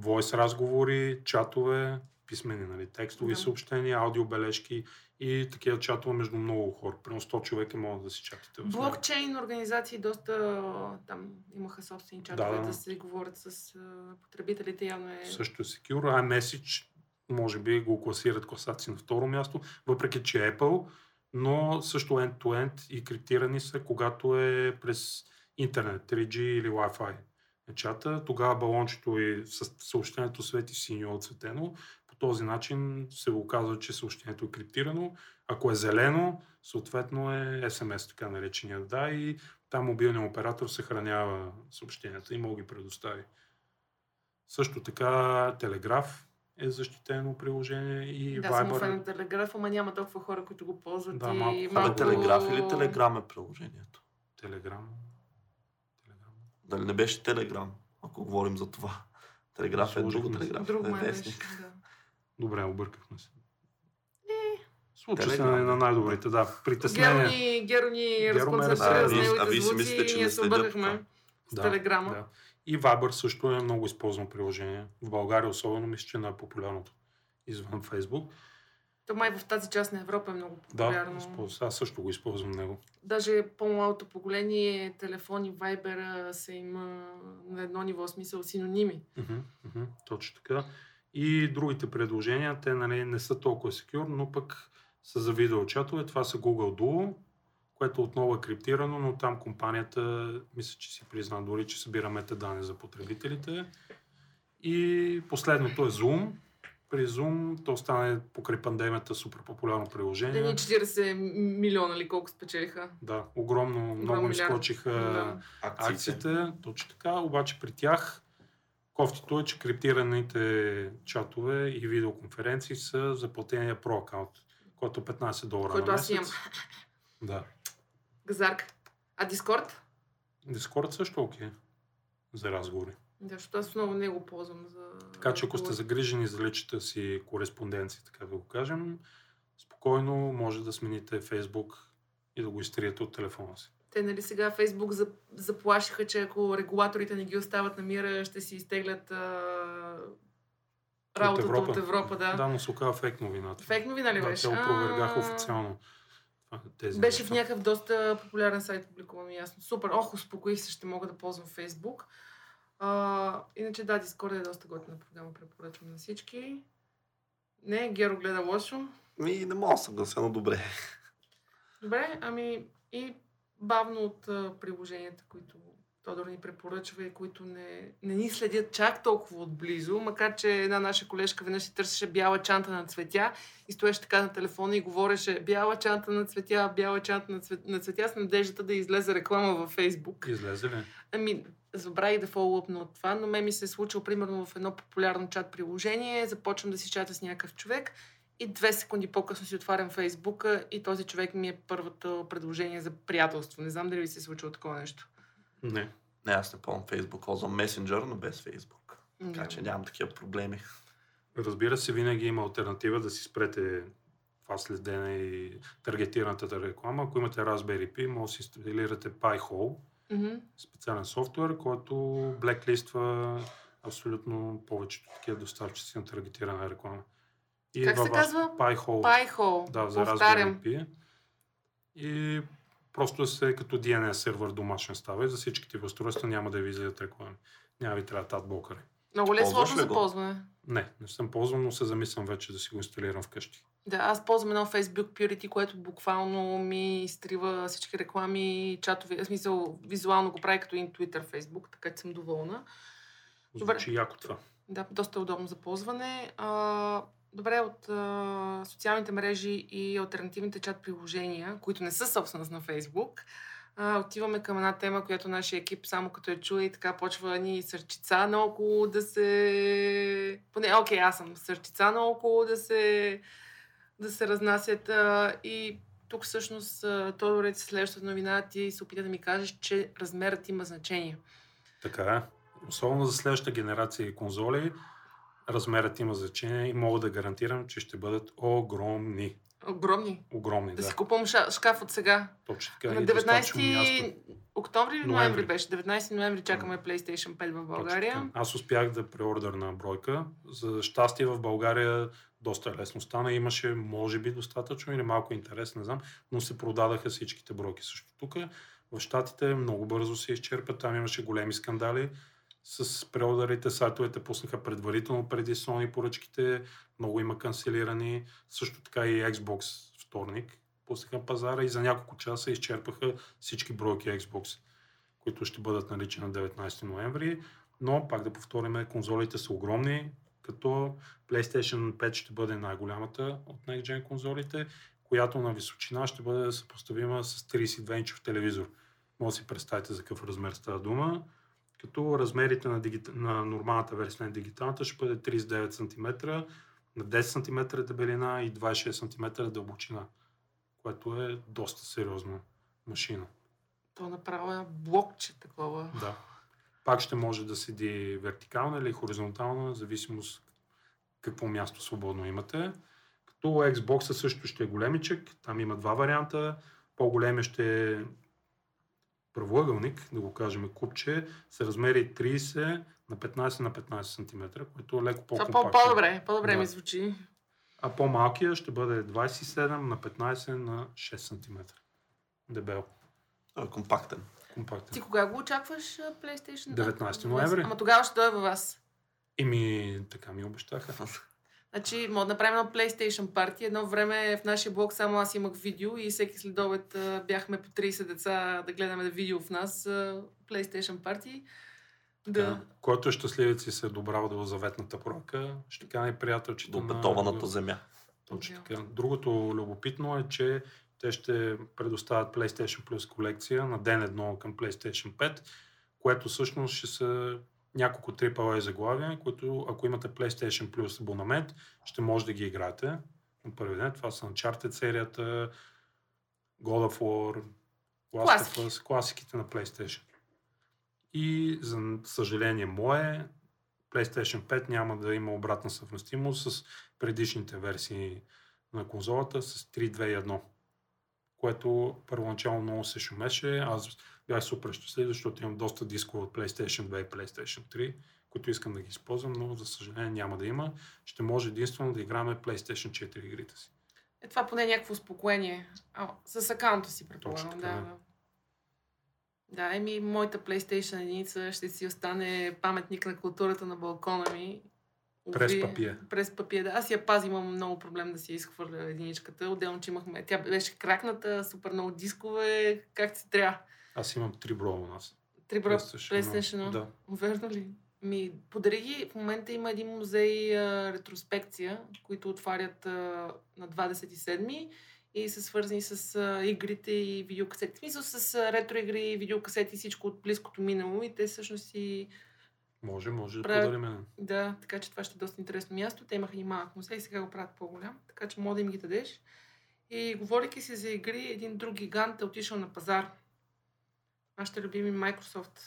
voice разговори, чатове, писмени нали, текстови
Да.
съобщения, аудиобележки и такива чатове между много хора. Примерно 100 човека могат да си чатите.
Блокчейн организации доста там имаха собствени чатове
Да,
да, се говорят с потребителите. Явно е...
Също е secure. iMessage може би го класират класации на второ място, въпреки че е Apple, но също end-to-end и криптирани са, когато е през интернет, 3G или Wi-Fi чата. Тогава балончето и със- съобщението свети синьо отцветено. Този начин се оказва, че съобщението е криптирано. Ако е зелено, съответно е SMS, така наречения да, и там мобилният оператор съхранява съобщенията и мога ги предостави. Също така Телеграф е защитено приложение и
Да, съм
Viber.
фен на телеграф, ама няма толкова хора, които го ползват.
Да,
и
малко. Абе,
телеграф или телеграм е приложението?
Телеграм. Телеграм.
Дали не беше телеграм, ако говорим за това? Телеграф е друго, телеграф
Друг
е вестник.
Да.
Добре, объркахме се.
Е.
Случва се
Телеграм.
на, на най-добрите, да. Притеснение.
ни, Геро ни
Геро ме
разконцентрира с
А, вие-
а
неговите звуци
мислите, че
и
не
ние се
това?
с телеграма.
Да. И Viber също е много използвано приложение. В България особено мисля, че е най-популярното извън Facebook.
То май в тази част на Европа е много
Да,
популярно.
използва. аз също го използвам него.
Даже по-малото поколение, телефони, Viber са има на едно ниво, смисъл синоними.
Мгм, мгм, Точно така. И другите предложения, те нали, не са толкова secure, но пък са за видеочатове. Това са Google Duo, което отново е криптирано, но там компанията, мисля, че си призна дори, че събира метаданни за потребителите. И последното е Zoom. При Zoom то стане покрай пандемията супер популярно приложение.
Ни 40 милиона или колко спечелиха.
Да, огромно, много скочиха
Да.
Акциите.
акциите, точно така, обаче при тях кофтито е, че криптираните чатове и видеоконференции са за платения Pro аккаунт, който е 15 долара
Който
на
аз имам.
Да.
Газарк. А Дискорд?
Discord също е окей за разговори.
Да, защото аз много не го ползвам за...
Така че ако сте загрижени за личната си кореспонденция, така да го кажем, спокойно може да смените Facebook и да го изтриете от телефона си.
Те, нали сега Фейсбук за- заплашиха, че ако регулаторите не ги остават на мира, ще си изтеглят а... работата от
Европа.
Европа. да.
Да, но се оказа фейк новината.
Фейк новина ли
да,
беше?
те опровергаха
А,
официално. това- Тези
Беше в
неща.
някакъв доста популярен сайт, публикувано ясно. Супер, ох, успокоих се, ще мога да ползвам Фейсбук. А, иначе да, Дискорд е доста готина програма, препоръчвам на всички. Не, Геро гледа лошо.
Ми не мога да съглася, но добре.
Добре, ами и бавно от приложенията, които Тодор ни препоръчва и които не, не ни следят чак толкова отблизо, макар че една наша колежка веднъж си търсеше бяла чанта на цветя и стоеше така на телефона и говореше бяла чанта на цветя, бяла чанта на, цвет... на цветя с надеждата да излезе реклама във Фейсбук.
Излезе ли?
Ами, забравих да фоллоупна от това, но ме ми се е случило примерно в едно популярно чат приложение, започвам да си чата с някакъв човек и две секунди по-късно си отварям Фейсбука и този човек ми е първото предложение за приятелство. Не знам дали ви се е случило такова нещо.
Не.
Не, аз не ползвам Facebook, ползвам Messenger, но без Facebook. Така че нямам такива проблеми.
Разбира се, винаги има альтернатива да си спрете това следене и таргетираната реклама. Ако имате Raspberry Pi, може да си инсталирате Pi-hole,
Мгм.
специален софтуер, който блеклиства абсолютно повечето такива доставчици на таргетирана реклама. И
Как
във
се казва?
Pi-hole.
Пайхол.
Да, за Pi. И просто се като DNS сервер домашен става и за всичките ви устройства няма да ви излизат реклами. Няма ви трябва адблокъри.
Много ли е сложно за
го?
ползване?
Не, не съм ползвал, но се замислям вече да си го инсталирам вкъщи.
Да, аз ползвам едно Facebook Purity, което буквално ми изтрива всички реклами, чатови, в смисъл визуално го прави като и Twitter, Facebook, така че съм доволна. Добре.
Звучи яко това.
Да, доста удобно за ползване. А, добре, от а, социалните мрежи и альтернативните чат приложения, които не са собственост на Фейсбук, а, отиваме към една тема, която нашия екип само като я чуе и така почва ни сърчица наоколо да се... Поне, окей, аз съм сърчица наоколо да се, да се разнасят. А, и тук всъщност, Тодорец, следващата новина, ти се опита да ми кажеш, че размерът има значение.
Така е. Особено за следващата генерация конзоли, размерът има значение и мога да гарантирам, че ще бъдат огромни.
Огромни.
Огромни,
Да
да.
си купувам шкаф от сега.
Точно така.
На
и достатъчно
19
място.
октомври или ноември
Ноември.
беше? 19 ноември чакаме PlayStation 5 в
Точно
България.
така. Аз успях да преордърна бройка. За щастие в България доста лесно стана. Имаше, може би, достатъчно или малко интерес, не знам, но се продадаха всичките бройки също тук. В Штатите много бързо се изчерпят. Там имаше големи скандали с преодарите. Сайтовете пуснаха предварително преди Sony поръчките. Много има канцелирани. Също така и Xbox вторник пуснаха пазара и за няколко часа изчерпаха всички бройки Xbox, които ще бъдат налични на 19 ноември. Но, пак да повторим, конзолите са огромни, като PlayStation 5 ще бъде най-голямата от Next Gen конзолите, която на височина ще бъде съпоставима с 32-инчов телевизор. Може да си представите за какъв размер става дума. Като размерите на, дигит... на нормалната версия на дигиталната ще бъде 39 см, на 10 см дебелина и 26 см дълбочина, което е доста сериозна машина.
То направо е блокче такова.
Да. Пак ще може да седи вертикална или хоризонтална, в зависимост какво място свободно имате. Като Xbox също ще е големичък, там има два варианта. По-големия ще е правоъгълник, да го кажем купче, с размери 30 на 15 на 15 см, което е леко по-компактно.
по- по-добре, по-добре
Да.
ми звучи.
А по-малкия ще бъде 27 на 15 на 6 см. Дебел,
Той е компактен.
компактен.
Ти кога го очакваш а, PlayStation?
19
А,
ноември.
Ама тогава ще дойде във вас.
Ими, така ми обещаха.
Значи, мога да направим едно PlayStation парти. Едно време в нашия блог само аз имах видео и всеки следобед бяхме по 30 деца да гледаме видео в нас. PlayStation парти. Да.
Да. Който е щастливец и се е добрал до заветната прока, ще кане приятелчето
До
на...
бетованата земя.
Точно така. Другото любопитно е, че те ще предоставят PlayStation Plus колекция на ден едно към PlayStation 5, което всъщност ще са няколко AAA заглавия, които ако имате PlayStation Plus абонамент, ще може да ги играете на първи ден. Това са Uncharted серията, God of War, Last of Us, класиките на PlayStation. И за съжаление мое, PlayStation 5 няма да има обратна съвместимост с предишните версии на конзолата с 3-2-1. Което първоначално много се шумеше. Аз бях супер щастлив, защото имам доста дискове от PlayStation 2 и PlayStation 3, които искам да ги използвам, но за съжаление няма да има. Ще може единствено да играме PlayStation 4 игрите си.
Е, това поне е някакво успокоение. А, с акаунта си, предполагам. Да, да. Да, еми, моята PlayStation единица ще си остане паметник на културата на балкона ми.
През
Уви,
папие.
През папие, да. Аз я пазим, имам много проблем да си изхвърля единичката. Отделно, че имахме... Тя беше кракната, супер много дискове, как си трябва.
Аз имам три броя у нас.
Три броя
PlayStation. Да.
Верно ли? Ми, подари ги. В момента има един музей а, ретроспекция, които отварят а, на 27-ми и са свързани с а, игрите и видеокасети. В смисъл с а, ретро игри, видеокасети и всичко от близкото минало. И те всъщност си...
Може, може да
Правят-
подарим.
Да, така че това ще е доста интересно място. Те имаха и малък музей, сега го правят по-голям. Така че мога да им ги дадеш. И говорейки си за игри, един друг гигант е отишъл на пазар. Нашите любими Microsoft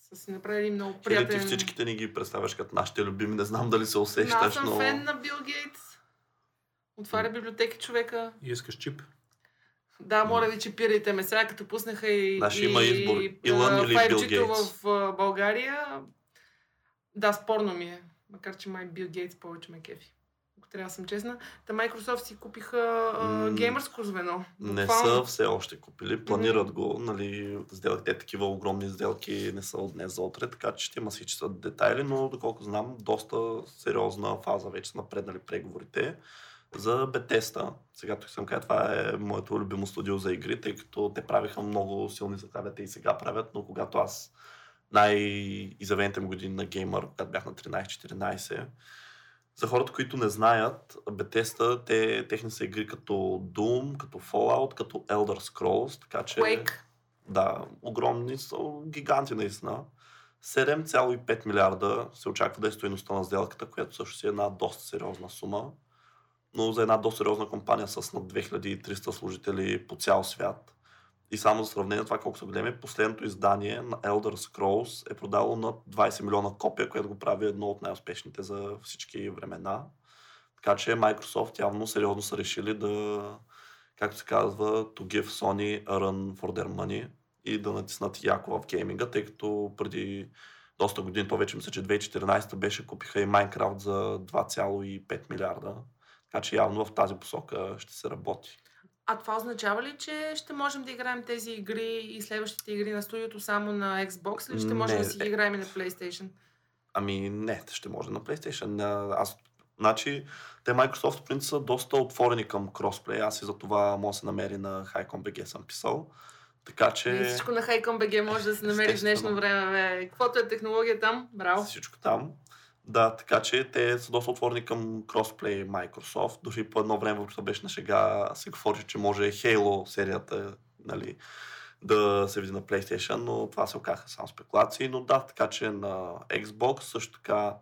са си направили много приятен...
ти всичките ни ги представяш като нашите любими. Не знам дали се
Но
усещаш,
аз съм
но...
фен на Бил Гейтс. Отваря библиотеки човека.
И искаш чип?
Да, моля ви, чипирайте ме сега, като пуснаха и,
Значи
и,
има избор.
и,
Илън или
5G-то
Бил Гейтс.
в България. Да, спорно ми е. Макар, че май Бил Гейтс повече ме кефи. Ако трябва да съм честна. Та Microsoft си купиха а, геймърско звено.
Не
Буквално.
са все още купили, планират го, нали, сделки, те такива огромни сделки не са от днес за утре, така че ще има си чесат детайли, но доколко знам, доста сериозна фаза вече са напреднали преговорите за Бетеста. Сега тук съм кажа, това е моето любимо студио за игри, тъй като те правиха много силни заглавия, те и сега правят, но когато аз най-изявените ми години на геймър, когато бях на 13-14, за хората, които не знаят, Bethesda, те, техни са игри като Doom, като Fallout, като Elder Scrolls, така че...
Quake.
Да, огромни са, гиганти наистина. 7,5 милиарда се очаква да е стоеността на сделката, която също си е една доста сериозна сума. Но за една доста сериозна компания с над 2300 служители по цял свят. И само за сравнение това колко са големи, последното издание на Elder Scrolls е продало над 20 милиона копия, което го прави едно от най-успешните за всички времена. Така че Microsoft явно сериозно са решили да, както се казва, to give Sony a run for their money и да натиснат яко в гейминга, тъй като преди доста години, то вече мисля, че 2014 беше, купиха и Minecraft за 2,5 милиарда. Така че явно в тази посока ще се работи.
А това означава ли, че ще можем да играем тези игри и следващите игри на студиото само на Xbox или ще можем
Не,
да си ги
е.
играем и на PlayStation?
Ами не, ще може на PlayStation. Аз, значи, те Microsoft в принцип са доста отворени към кросплей. Аз и за това мога да се намери на HiCom.bg съм писал. Така
И
че
всичко на HiCom.bg може да се намери в днешно време. Бе. Каквото е технология там, браво.
всичко там. Да, така че те са доста отворени към кросплей Microsoft. Дори по едно време, въпреки беше на шега, се говори, че може Halo серията нали, да се види на PlayStation, но това се оказаха само спекулации. Но да, така че на Xbox също така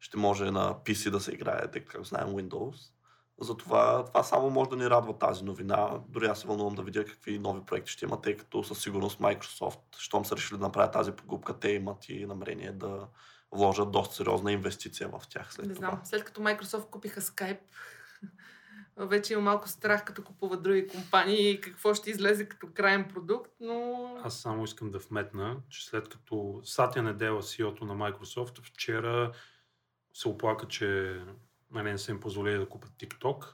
ще може на PC да се играе, тъй като знаем Windows. Затова това само може да ни радва тази новина. Дори аз се вълнувам да видя какви нови проекти ще има, тъй като със сигурност Microsoft, щом са решили да направят тази покупка, те имат и намерение да вложат доста сериозна инвестиция в тях след
Не
това.
знам, след като Microsoft купиха Skype, вече има малко страх, като купуват други компании, какво ще излезе като крайен продукт, но...
Аз само искам да вметна, че след като Сатя Недела, CEO-то на Microsoft, вчера се оплака, че нали, не са им позволили да купят TikTok,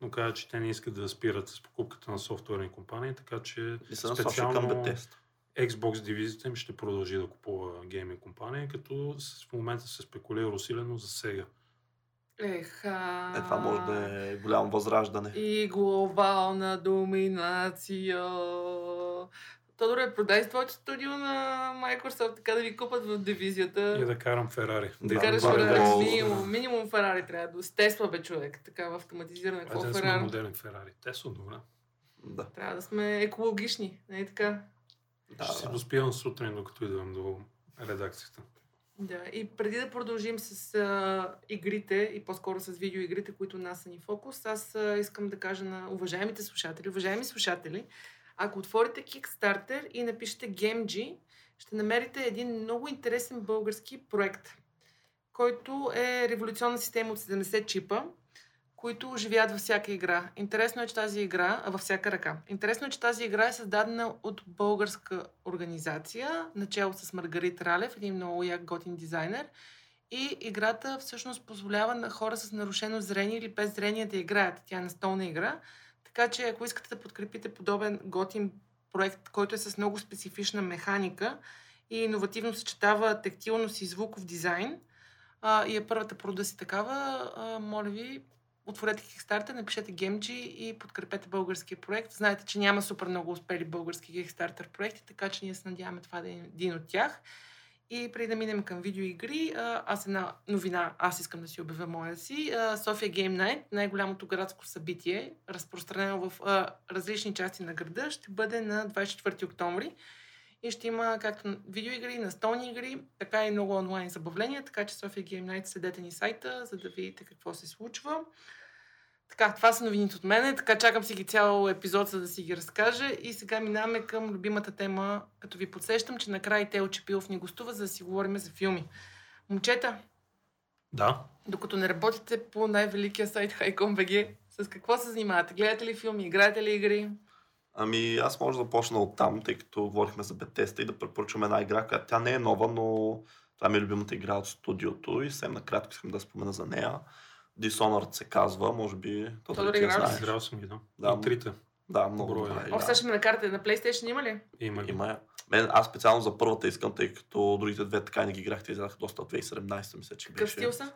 но каза, че те не искат да спират с покупката на софтуерни компании, така че
И се насочи към
специално
Bethesda.
Xbox дивизията им ще продължи да купува гейминг компании, като в момента се спекулира усилено за сега.
Ех, а...
Е, това може да е голямо възраждане.
И глобална доминация. Тодоре, продай твоето студио на Microsoft, така да ви купат в дивизията.
И да карам Ферари.
Да
Да,
караш
е
Ферари.
много-
Минимум, минимум Ферари трябва да с Тесла, бе, човек. Така в автоматизиране. Какво
Айде да сме
Ферари?
модерен Ферари. Те са добре.
Да.
Трябва да сме екологични. Не така?
Да,
Ще си
да.
доспивам сутрин, докато идвам до редакцията.
Да, и преди да продължим с а, игрите и по-скоро с видеоигрите, които нас са ни фокус, аз а, искам да кажа на уважаемите слушатели, уважаеми слушатели, ако отворите Kickstarter и напишете GameG, ще намерите един много интересен български проект, който е революционна система от 70 чипа, които оживяват във всяка игра. Интересно е, че тази игра, а във всяка ръка. Интересно е, че тази игра е създадена от българска организация, начало с Маргарит Ралев, един много як готин дизайнер. И играта всъщност позволява на хора с нарушено зрение или без зрение да играят. Тя е настолна игра. Така че ако искате да подкрепите подобен готин проект, който е с много специфична механика и иновативно съчетава тактилност и звуков дизайн, а, и е първата прода си такава, а, моля ви, отворете Kickstarter, напишете Gemji и подкрепете българския проект. Знаете, че няма супер много успели български Kickstarter проекти, така че ние се надяваме това да е един от тях. И преди да минем към видеоигри, аз една новина, аз искам да си обявя моя си. София Game Night, най-голямото градско събитие, разпространено в различни части на града, ще бъде на 24 октомври. И ще има както видеоигри, настолни игри, така и много онлайн забавления, така че София Game Night следете ни сайта, за да видите какво се случва. Така, това са новините от мене, така чакам си ги цял епизод, за да си ги разкажа. И сега минаваме към любимата тема, като ви подсещам, че накрая Тео Чепилов ни гостува, за да си говорим за филми. Момчета,
Да.
докато не работите по най-великия сайт Highcom.bg, с какво се занимавате? Гледате ли филми, играете ли игри?
Ами аз може да почна от там, тъй като говорихме за Bethesda и да препоръчам една игра, която тя не е нова, но това ми е любимата игра от студиото и съвсем накратко искам да спомена за нея. Dishonored се казва, може би. То
Тодор, играл ли си?
Играл съм ги, да.
Да,
И трите.
Да, много
Броя.
добра
О, сега ще ме накарате на PlayStation, има ли?
Има ги.
Има я. Мен, аз специално за първата искам, тъй като другите две така не ги играх, те излязаха доста от 2017, мисля, че
Какъв
беше.
стил са?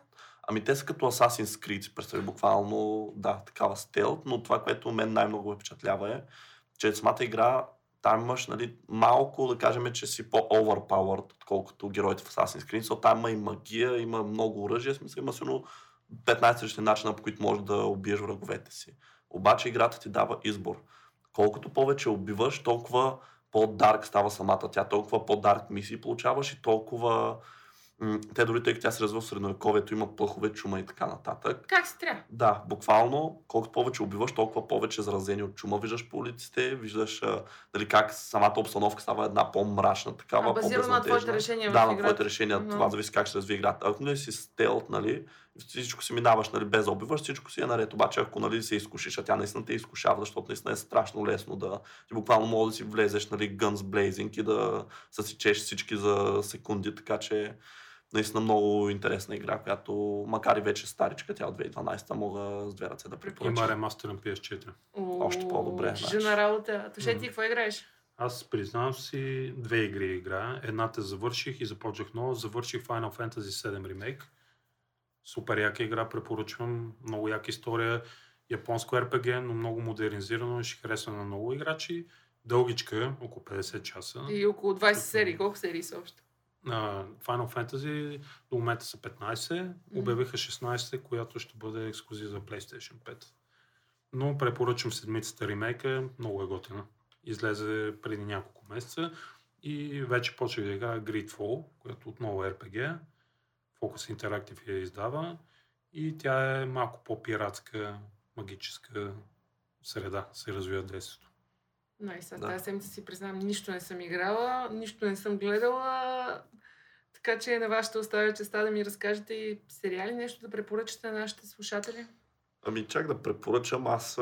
Ами те са като Assassin's Creed, представи буквално, да, такава стелт, но това, което мен най-много ме впечатлява е, че самата игра, там имаш, нали, малко да кажем, че си по-overpowered, отколкото героите в Assassin's Creed, защото там има и магия, има много оръжие, смисъл има сигурно 15 различни начина, по които можеш да убиеш враговете си. Обаче играта ти дава избор. Колкото повече убиваш, толкова по-дарк става самата тя, толкова по-дарк мисии получаваш и толкова... Те дори тъй като тя се развива в средновековието, има плъхове, чума и така нататък.
Как си трябва?
Да, буквално, колкото повече убиваш, толкова повече заразени от чума виждаш по улиците, виждаш дали как самата обстановка става една по-мрачна, такава,
А, базирано на твоите решения
Да, на твоите решения,
Мгм.
това зависи как ще се развие играта. Ако нали си стелт, нали, всичко си минаваш, нали, без да убиваш, всичко си е наред. Обаче, ако нали, се изкушиш, а тя наистина те изкушава, защото наистина е страшно лесно да ти буквално може да си влезеш, нали, guns blazing и да съсичеш всички за секунди, така че наистина много интересна игра, която макар и вече старичка, тя от 2012 мога с две ръце да препоръчам.
Има ремастър на PS4.
Още по-добре, значи.
Жена работа. Тоше ти какво играеш?
Аз признавам си две игри игра. Едната завърших и започнах нова. Завърших Final Fantasy 7 ремейк. Супер яка игра, препоръчвам. Много яка история. Японско RPG, но много модернизирано и ще харесва на много играчи. Дългичка, около 50 часа.
И около 20 серии. Колко серии са още?
Final Fantasy до момента са 15. Обявиха 16, която ще бъде ексклюзив за PlayStation 5. Но препоръчвам седмицата ремейка, много е готина. Излезе преди няколко месеца и вече почнах да играя Gridfall, която отново е RPG. Focus Interactive я издава и тя е малко по-пиратска, магическа среда, се развива действието.
Найс, аз
Да.
тази седмица си признавам, нищо не съм играла, нищо не съм гледала. Така че на вас ще оставя честа да ми разкажете и сериали, нещо да препоръчате на нашите слушатели.
Ами чак да препоръчам, аз...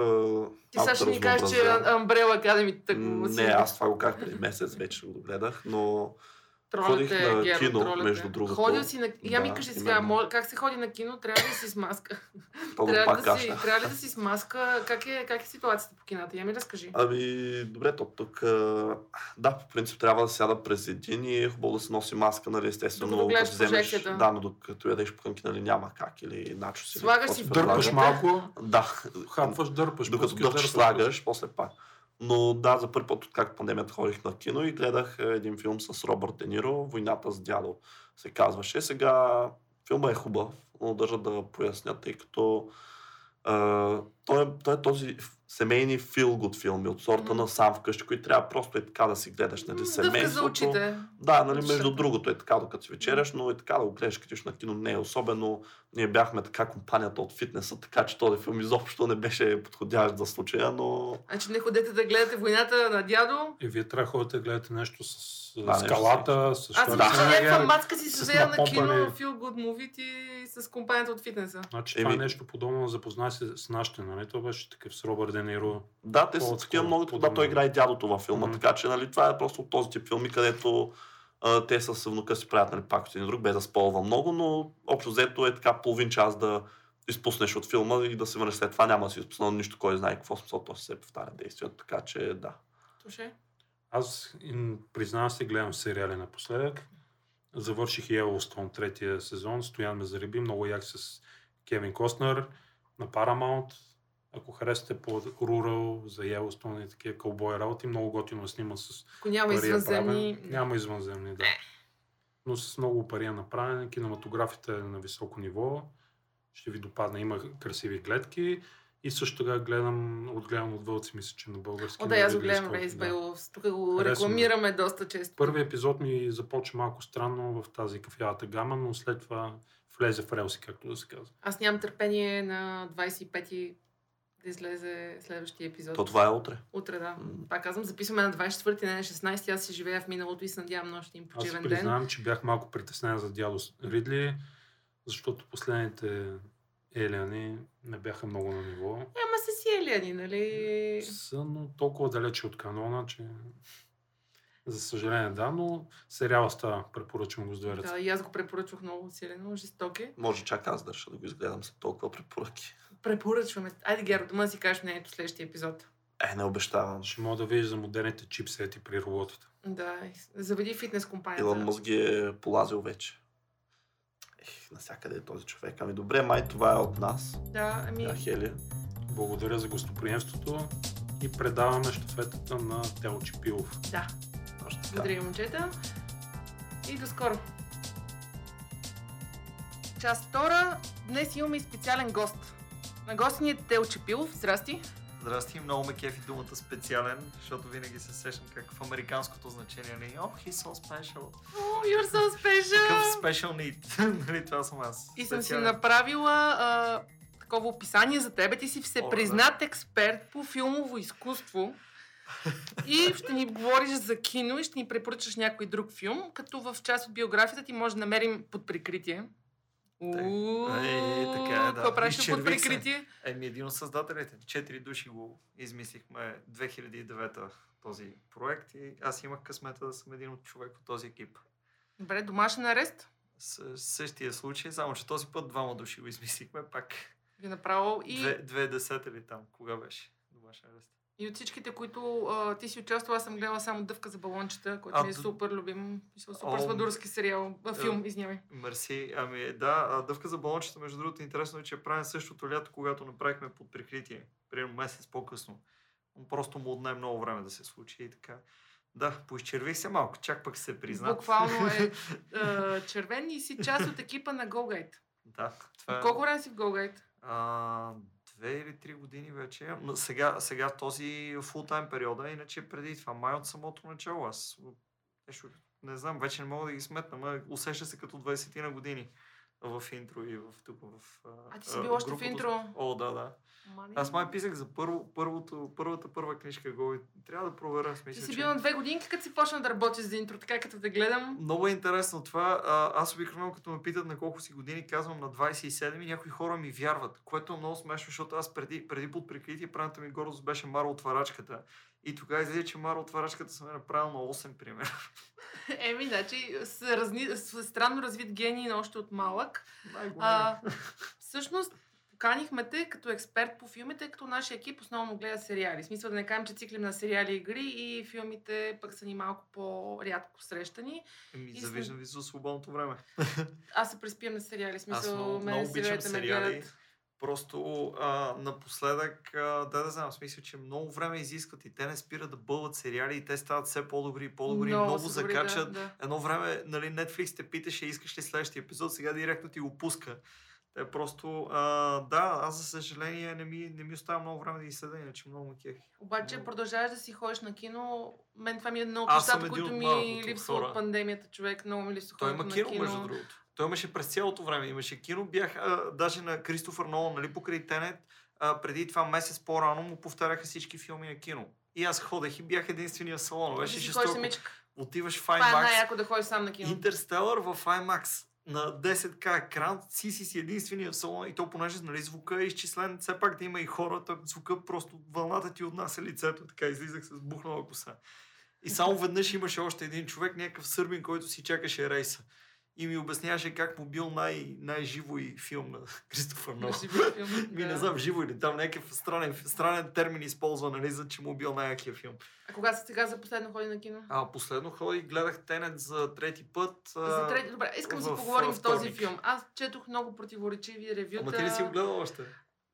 Ти сега ще ни кажеш, че
разнообразя.
Umbrella Academy тък
Не, аз това го казах преди месец, вече го гледах, но ходих
Тролята
на
е, Герман,
кино,
тролята е.
между другото.
Ходил си на... Я ми
Да,
кажи сега, мол- как се ходи на кино, трябва ли да си с маска? трябва, да си, трябва ли да си с маска? Как е, как е ситуацията по кината? Я ми разкажи.
Ами, добре, то тук, да, по принцип трябва да сяда през един и е хубаво да се носи маска, нали, естествено.
Докато гледаш
вземеш, да, но докато ядеш пънки, нали, няма как, или начос. или
Слагаш си
Дърпаш малко,
Да,
хапваш, дърпаш.
докато
дърпаш,
слагаш, после пак. Но да, за първи път, откакто пандемията ходих на кино и гледах е, един филм с Робърт Де Ниро, Войната с дядо се казваше. Сега филма е хубав, но държа да поясня, тъй като а, той, е, той този семейни feel good филми от сорта
Мгм.
на сам вкъщи, които трябва просто е така да си гледаш, нали,
Дъвка за
семейството.
очите.
Да, нали, между другото е така, докато си вечеряш, но и така да го гледаш като на кино не е особено. Ние бяхме така компанията от фитнеса, така че този филм изобщо не беше подходящ за случая, но
Значи не ходете да гледате войната на дядо.
И вие трябва да ходите да гледате нещо с
Да,
да, скалата, с
Аз че
Шварценегер.
някаква мацка си се на кино. Feel Good Movie с компанията от фитнеса.
Значи това е
Еми-
нещо подобно, запознай се с нашите, нали? Това беше такъв с Робърт Де Ниро.
Да, те са такива много, да, той играе дядото във филма,
Мгм.
така че нали, това е просто от този тип филми, където а, те с внука си правят нали, пак от един друг, без да сполва много, но общо взето е така половин час да изпуснеш от филма и да се върнеш след това, няма да си изпуснал нищо, кой знае какво смисъл, то се повтаря действието, така че да.
Слушай.
Аз признавам се, гледам сериали напоследък. Завърших Yellowstone третия сезон. Стоян ме зариби. Много як с Кевин Костнер на Paramount. Ако харесате по Rural за Yellowstone и такива кълбой работи, много готино е снима с
Ако няма
е
извънземни...
правен. Няма извънземни, да. Но с много пари е направен. Кинематографията е на високо ниво. Ще ви допадне. Има красиви гледки. И също така гледам, отгледам от вълци, мисля, че на български.
О, да, аз го гледам Рейс
да.
Байлов. Тук го рекламираме доста често.
Първият епизод ми започва малко странно в тази кафявата гама, но след това влезе в релси, както да се казва.
Аз нямам търпение на 25-ти да излезе следващия епизод.
То това е утре.
Утре, да.
М.
Пак казвам, записваме на 24-ти, не на 16-ти. Аз си живея в миналото и се надявам нощ им
Аз си
почивен ден.
признавам, че бях малко притеснен за дядо Ридли, защото последните елиани не бяха много на ниво.
Е, ама са си елиани, нали?
Са, но толкова далече от канона, че за съжаление да, но сериала става, препоръчвам го с ръце.
Да, и аз го препоръчвах много силено, жесток е.
Може чак аз да реша да го изгледам с толкова препоръки.
Препоръчваме. Айде, Геро, дома да си кажеш мнението следващия епизод.
Е, не обещавам.
Ще мога да видиш за модерните чипсети при роботите.
Да, заведи фитнес компанията.
Илон Мъск ги е полазил вече. Ех, навсякъде е този човек. Ами добре, май това е от нас.
Да, ами...
Да, Хелия.
Благодаря за гостоприемството и предаваме щафетата на Тео Чипилов.
Да. Благодаря, момчета. И до скоро. Част втора. Днес имаме и специален гост. На гости ни е Тел Чепилов. Здрасти.
Здрасти, много ме кефи думата специален, защото винаги се сещам как в американското значение не е Oh, he's so special.
О, you're so
Такъв
special!
special need. нали, това съм аз.
И съм си
Специален.
направила а, такова описание за тебе. Ти си
О,
всепризнат експерт по филмово изкуство. И ще ни говориш за кино и ще ни препоръчаш някой друг филм, като в част от биографията ти може да намерим под прикритие. Уу,
Е, така е, да.
Какво правиш под прикритие?
Еми, един от създателите. Четири души го измислихме 2009 този проект и аз имах късмета да съм един от човек от този екип.
Добре, домашен арест.
С същия случай, само че този път двама души го измислихме пак.
Ви направил и,
Две, две десета ли там? Кога беше? Домашен арест.
И от всичките, които а, ти си участвал, аз съм гледала само Дъвка за балончета, който
А,
ми е супер любим. Мисля, Супер свадурски сериал. А, филм,
е,
извинявай.
Мерси. Ами да, а, дъвка за балончета, между другото, интересно е, че я правим същото лято, когато направихме под прикритие. Примерно месец по-късно. Но Просто му отне много време да се случи и така. Да, поизчервих се малко, чак пък се призна.
Буквално е а, червен и си част от екипа на GoGate.
да, това е...
Колко време си в GoGate?
Две или три години вече. Сега, сега този фултайм периода, иначе преди това, май от самото начало. Аз не знам, вече не мога да ги сметна, но усеща се като 20 ти на години в интро и в тук в
А ти си бил още в интро.
О, да, да.
Мани.
Аз май писах за първо, първото, първата първа книжка го и трябва да проверя.
Ти
Смисъл,
си
че...
бил на две годинки, като си почна да работиш за интро, така като те гледам.
Много е интересно това. Аз обикновено като ме питат на колко си години, казвам на 27 и някои хора ми вярват, което е много смешно, защото аз преди, преди под прикритие правната ми гордост беше Маро отварачката. И тогава излезе, че Маро отварачката съм я направил на 8, пример.
Еми, значи, с, разни, с странно развит гений още от малък. А, всъщност, поканихме те като експерт по филмите, тъй като нашия екип основно гледа сериали. В смисъл да не кажем, че циклим на сериали и игри и филмите пък са ни малко по-рядко срещани.
Еми, завиждам ви за свободното време.
Аз се преспиям на сериали. В смисъл,
Аз много,
мен
много обичам
сериалите ме
сериали.
гледат.
Просто а, напоследък, а, да да знам, в смисъл, че много време изискват и те не спират да бълват сериали и те стават все по-добри и по-добри, много, много закачат.
Да, да.
Едно време, нали, Netflix те питаше, искаш ли следващия епизод, сега директно ти го пуска. Те просто, а, да, аз за съжаление не ми, не ми остава много време да ги следа, иначе много кефи.
Обаче
Много.
продължаваш да си ходиш на кино. Мен това ми е едно от нещата, които ми липсва от пандемията, човек. Много ми липсва
Той има кино. между другото. Той имаше през цялото време. Имаше кино. Бях а, даже на Кристофър Нолан, нали, покрай Тенет. А, преди това месец по-рано му повтаряха всички филми на кино. И аз ходех и бях единствения в салона.
Ти
Беше жестоко. Отиваш в
Това е
IMAX.
най-яко да ходиш сам на кино.
Интерстелър в IMAX на 10к екран, си си си единствения в салона и то понеже нали, звука е изчислен, все пак да има и хора, то звука просто вълната ти отнася лицето, така излизах с бухнала коса. И само веднъж имаше още един човек, някакъв сърбин, който си чакаше рейса. И ми обясняваше как му бил най- най-живо и филм на Кристофър Нолан. Ми не знам, живо или там някакъв странен, странен термин използва, нали, за че му бил най-якия филм.
А кога се сега за последно ходи на кино?
А последно ходих, гледах Тенет за трети път.
За трети... Добре, искам да си поговорим в този филм. Аз четох много противоречиви ревюта.
Ама ти не си го гледал още.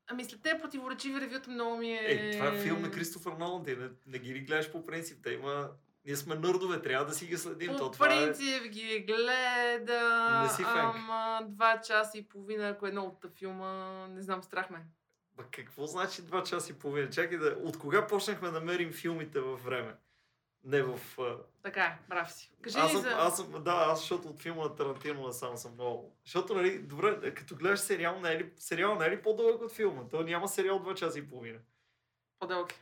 Ами след тези противоречиви ревюта много ми е...
Е, това е филм на Кристофър Нолан, ти не, не ги ли гледаш по принцип? Те има... Ние сме нърдове, трябва да си ги следим.
По
То, това е...
принцип ги гледа,
Не си фенк.
ама два часа и половина, ако е едно от филма, не знам, страх ме.
Ба, какво значи два часа и половина? Чакай да... От кога почнахме да мерим филмите във време? Не в...
Така е, прав си. Кажи
аз, съм,
за...
аз съм, да, аз защото от филма на Тарантино насам съм много. Защото, нали, добре, като гледаш сериал, не е ли, сериал не е ли по-дълъг от филма? То няма сериал два часа и половина.
По-дълги.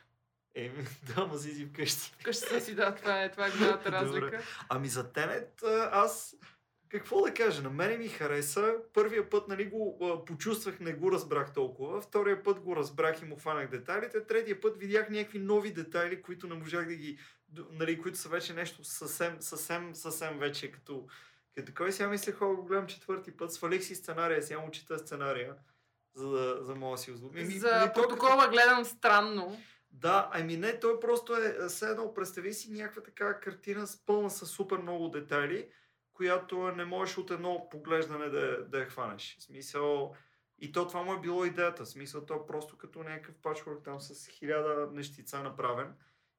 Еми, да, ма си си вкъщи.
Вкъщи си си, да, това е, това е голямата
Добре.
разлика.
Ами за Тенет аз какво да кажа, на мене ми хареса. Първия път нали, го а, почувствах, не го разбрах толкова. Втория път го разбрах и му хванах детайлите. Третия път видях някакви нови детайли, които не можах да ги... Нали, които са вече нещо съвсем, съвсем, съвсем вече като... Като кой сега мислех, хо, го гледам четвърти път, свалих си сценария, сега му чета сценария, за да, за мога да си озлобя.
За протокола гледам странно.
Да, ами не, той просто е е, все представи си някаква така картина с пълна с супер много детайли, която не можеш от едно поглеждане да, да я хванеш. В смисъл, и то това му е било идеята. В смисъл, то е просто като някакъв пачворк там с хиляда нещица направен.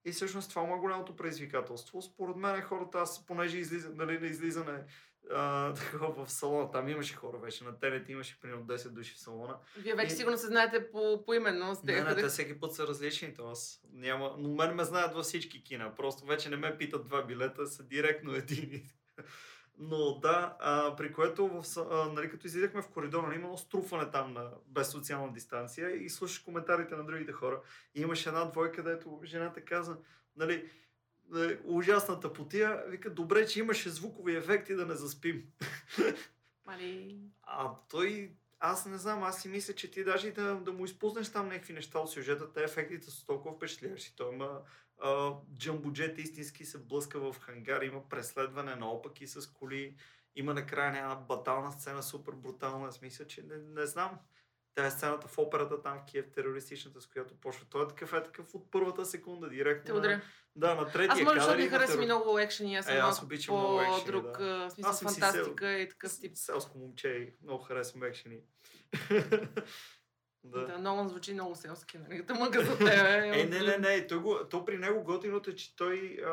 И всъщност това му е голямото предизвикателство. Според мен хората, аз понеже излиза, нали, на излизане а, такова в салона, там имаше хора вече, на телете имаше примерно 10 души в салона.
Вие вече
И-
сигурно се знаете по, поименно. С
Не,
тех,
не, те всеки път са различни, то аз няма... Но мен ме знаят във всички кина, просто вече не ме питат два билета, са директно едини. Но да, а, при което, в, а, нали, като излизахме в коридора, нали, имало струпване там на, без социална дистанция и слушаш коментарите на другите хора. И имаше една двойка, където жената каза, нали, ужасната потия, вика, добре, че имаше звукови ефекти да не заспим.
Мали...
А той, аз не знам, аз си мисля, че ти даже и да, да му изпуснеш там някакви неща от сюжета, те ефектите са толкова впечатляващи. Той има а, джамбуджет истински се блъска в хангар, има преследване наопаки с коли, има накрая една батална сцена, супер брутална. Аз мисля, че не, не знам. Тя е сцената в операта там Киев, терористичната, с която почва. Той е такъв, е такъв от първата секунда, директно. На, да, на третия
Аз може,
кадър
ми ми
терор-
много екшени, аз съм
Е, аз обичам много екшени,
по-друг,
да.
смисъл
Аз съм си
фантастика и такъв тип.
Селско момче и много харесвам екшени.
Да. да, Нолан звучи много селски, нали? Да мъга за тебе.
Е, не, не, не. То, го, то при него готиното е, че той а,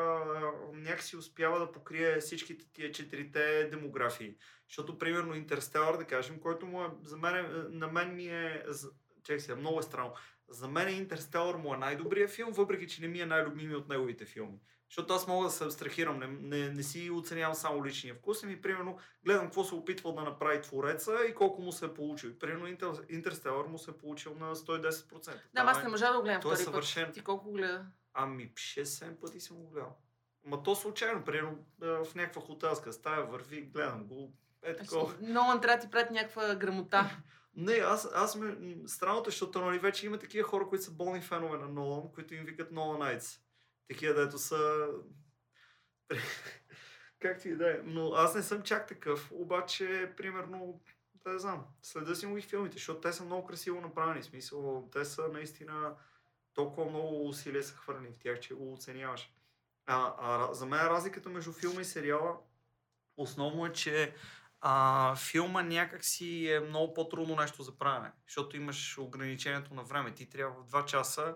някакси успява да покрие всичките тия четирите демографии. Защото, примерно, Интерстелър, да кажем, който му е, за мен, е- на мен ми е, чакай сега, много е странно. За мен Интерстелър му е най-добрият филм, въпреки че не ми е най-любими от неговите филми. Защото аз мога да се абстрахирам, не, не, не си оценявам само личния вкус, ами примерно гледам какво се опитвал да направи твореца и колко му се е получил. И, Примерно Интер- Интерстелър му се е получил на 110%.
Да,
Там
аз
е-
не можа да го гледам
той е
втори път.
съвършен.
Ти колко гледа?
Ами 6-7 пъти съм го гледал. Ма то случайно, примерно в някаква хотелска стая върви, гледам го. Е такова.
Нолан трябва да ти прати някаква грамота.
Не, аз, аз ме... Странното, е, защото нали, вече има такива хора, които са болни фенове на Нолан, които им викат Ноланайц. Такива, дето са... Както и да е. Но аз не съм чак такъв. Обаче, примерно, да не знам, следа си му ги филмите, защото те са много красиво направени. Смисъл, те са наистина толкова много усилия са хвърлени в тях, че го оценяваш. А, а за мен разликата между филма и сериала основно е, че а, филма някак си е много по-трудно нещо за правене, защото имаш ограничението на време. Ти трябва в 2 часа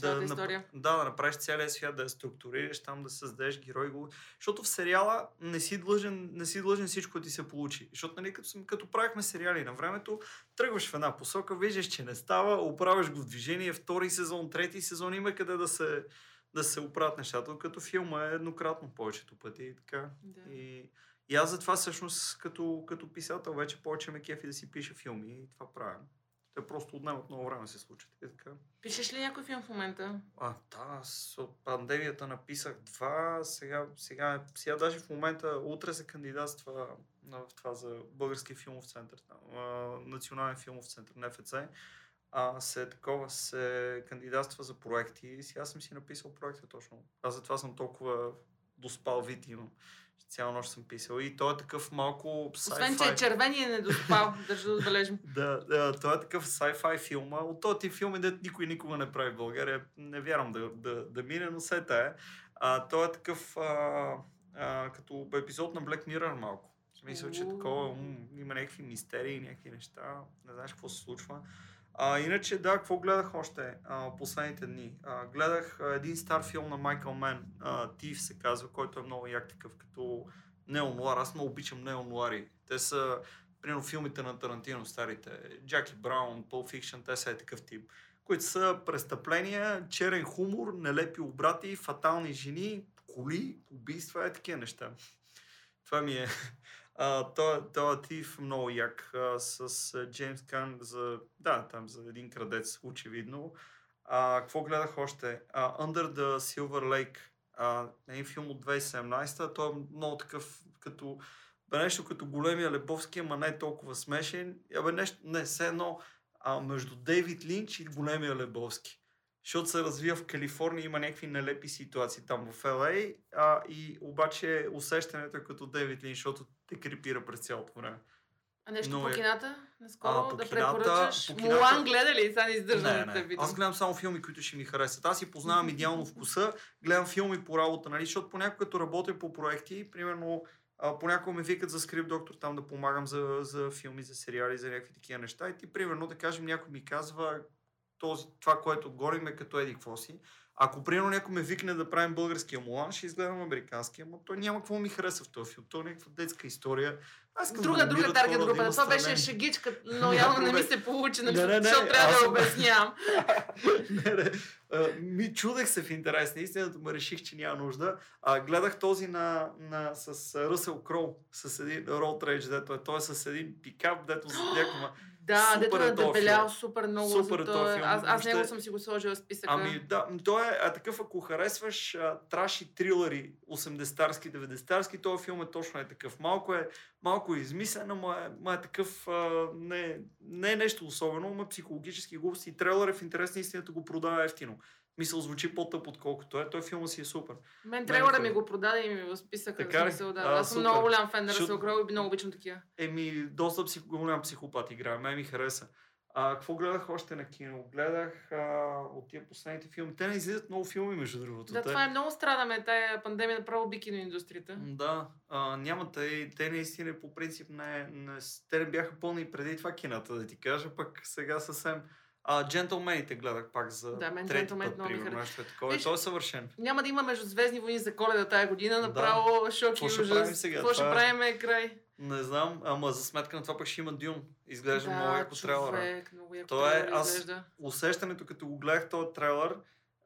цялата
нап-
история.
Да, да направиш целия свят, да я структурираш, там да създадеш герой. Го... Защото в сериала не си длъжен, не си длъжен всичко да ти се получи. Защото нали, като, като правихме сериали на времето, тръгваш в една посока, виждаш, че не става, оправяш го в движение, втори сезон, трети сезон, има къде да се, да се оправят нещата, като филма е еднократно повечето пъти и така.
Да.
И, и аз затова всъщност като, като писател вече повече ме кефи да си пиша филми и това правя. Те просто отнемат много време се случат. И така.
Пишеш ли някой филм в момента?
А, да, аз от пандемията написах два, сега, сега, сега даже в момента, утре се кандидатства на, в това за Български филмов център, Национален филмов център, НФЦ. А, се такова се кандидатства за проекти и сега съм си написал проекта точно. Аз затова съм толкова доспал вид имам. Цяла нощ съм писал и той е такъв малко
Освен, че
sci-fi.
е червения недоспал, държа да отбележим.
Да, да, той е такъв sci-fi филма. От този тип филми, дето никой никога не прави в България. Не вярвам да, да, да мине, но се е. А, той е такъв а, а, като епизод на Black Mirror малко. В смисъл, че такова, м, има някакви мистерии, някакви неща. Не знаеш какво се случва. А, иначе, да, какво гледах още а, последните дни? А, гледах а, един стар филм на Майкъл Мен, Тив се казва, който е много як такъв, като неонуар. Аз много обичам неонуари. Те са, примерно, филмите на Тарантино, старите. Джаки Браун, Pulp Fiction, те са е такъв тип. Които са престъпления, черен хумор, нелепи обрати, фатални жени, коли, убийства, е такива неща. Това ми е. Той е тив много як а, с Джеймс Кан за, да, там за един крадец, очевидно. А, какво гледах още? А, Under the Silver Lake. А, един филм от 2017. Той е много такъв, като нещо като големия Лебовски, ама не е толкова смешен. Абе нещо, не, все едно а, между Дейвид Линч и големия Лебовски. Защото се развива в Калифорния, има някакви нелепи ситуации там в LA, а, и обаче усещането е като Дейвид Линч, защото те крипира през цялото време.
А нещо по
е.
кината? Наскоро
А, по
да
кината-
препоръчаш.
по кината-
Мулан гледа ли? Сега не
Не,
издържам да те видим.
Аз гледам само филми, които ще ми харесат. Аз си познавам идеално вкуса, гледам филми по работа, нали? защото понякога като работя по проекти, примерно а, понякога ме викат за скрип доктор там да помагам за, за филми, за сериали, за някакви такива неща. И ти, примерно, да кажем, някой ми казва този, това, което горим е като еди какво си. Ако примерно някой ме викне да правим българския Мулан, ще изгледам американския, но той няма какво ми хареса в този филм. Той е някаква детска история. Аз
Друга,
да
друга таргет
да
група.
има
Това беше шегичка, но явно не ми се получи, нали,
Не, не, не,
защото трябва
аз
да обяснявам.
не, не. А, ми чудех се в интерес на истината, ма реших, че няма нужда. А, гледах този на, на, с Ръсел Кроу, с един Road Rage, дето е. Той е с един пикап, дето за някаква...
Да,
Супер
дето
е
е дебелял супер много.
Супер
за
е
той.
този филм.
Аз, аз него съм си го сложила в списъка.
Ами да, той е а, такъв, ако харесваш а, траш и трилъри 80-тарски, 90-тарски, този филм е точно е такъв. Малко е, малко е измислен, но е, ма е такъв, а, не, не е нещо особено, но психологически глупости. И трейлър е в интерес на истината го продава ефтино. Мисъл звучи по-тъп, отколкото е. Той филма си е супер.
Мен
Мен
трейлера
той-
ми го продаде и ми го списъка.
Така
смисъл, да.
А,
Аз съм
супер.
много голям фен на
Защото-
Ръсел Кроу и много обичам такива.
Еми, доста псих... голям психопат играе. Мен ми хареса. А, какво гледах още на кино? Гледах а, от тия последните филми. Те не излизат много филми, между другото.
Да,
Те-
това е много страдаме. Тая пандемия направо би киноиндустрията.
Да, а, няма те, те наистина по принцип не, не, те не бяха пълни преди това кината, да ти кажа, пък сега съвсем. А, джентълмените гледах пак за
Да, мен
трети път,
много
примерно, нещо е такова.
Виж-
той е съвършен.
Няма да има между Звездни войни за коледа тая година.
Да.
Направо шок и
Какво ще
ужас.
правим сега?
Какво ще
е-
правим е край?
Не знам, ама за сметка на това пък ще има Дюн. Изглежда много
да,
яко трейлера.
човек, много яко
То е- аз-
изглежда.
Усещането, като го гледах този трейлер,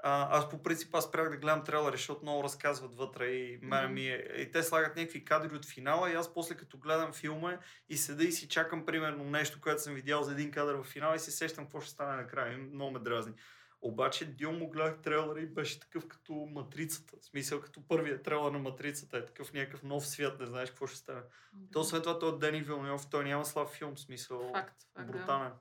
а, аз по принцип аз спрях да гледам трейлери, защото много разказват вътре и
Мгм.
ми е, и те слагат някакви кадри от финала и аз после като гледам филма и седа и си чакам примерно нещо, което съм видял за един кадър в финала и си сещам какво ще стане накрая. И много ме дразни. Обаче Дюн му гледах трейлера и беше такъв като матрицата. В смисъл като първият трейлер на матрицата е такъв някакъв нов свят, не знаеш какво ще стане. То освен това той е Дени Вилньов, той няма слаб филм, смисъл
Факт, факт, да.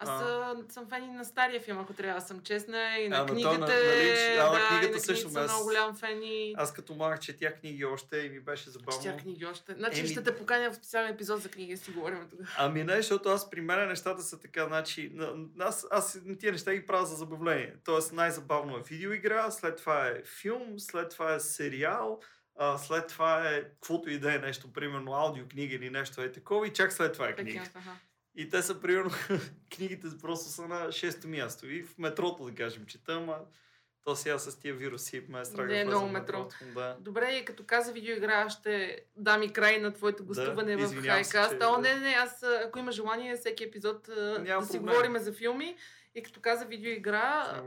Аз
А.
съм фен и на стария филм, ако трябва да съм честна. И на
А, на
книгите.
на- на Линч, а, на
да,
книгата
на
също
съм
аз-
много голям фен и...
Аз като малък четях книги още и ми беше забавно.
Четя книги още. Значи
Еми-
ще те поканя в специален епизод за книги, да си говорим тогава.
Ами не, защото аз при мен нещата са така, значи, на- аз, аз тия неща ги правя за забавление. Тоест най-забавно е видеоигра, след това е филм, след това е сериал, а, след това е каквото и да е нещо, примерно аудиокнига или нещо е такова и чак след това е книга.
Аха.
И те са, примерно, книгите просто са на шесто място. И в метрото, да кажем, чета, ама то сега с тия вируси ме е страх
Не е много
в
метро.
метрото. Да.
Добре, и като каза видеоигра, ще дам и край на твоето гостуване в
извинявам се,
Хайкаст.
че-
О, не, не, аз, ако има желание, всеки епизод
Няма
да си
проблем.
говорим за филми. И като каза видеоигра,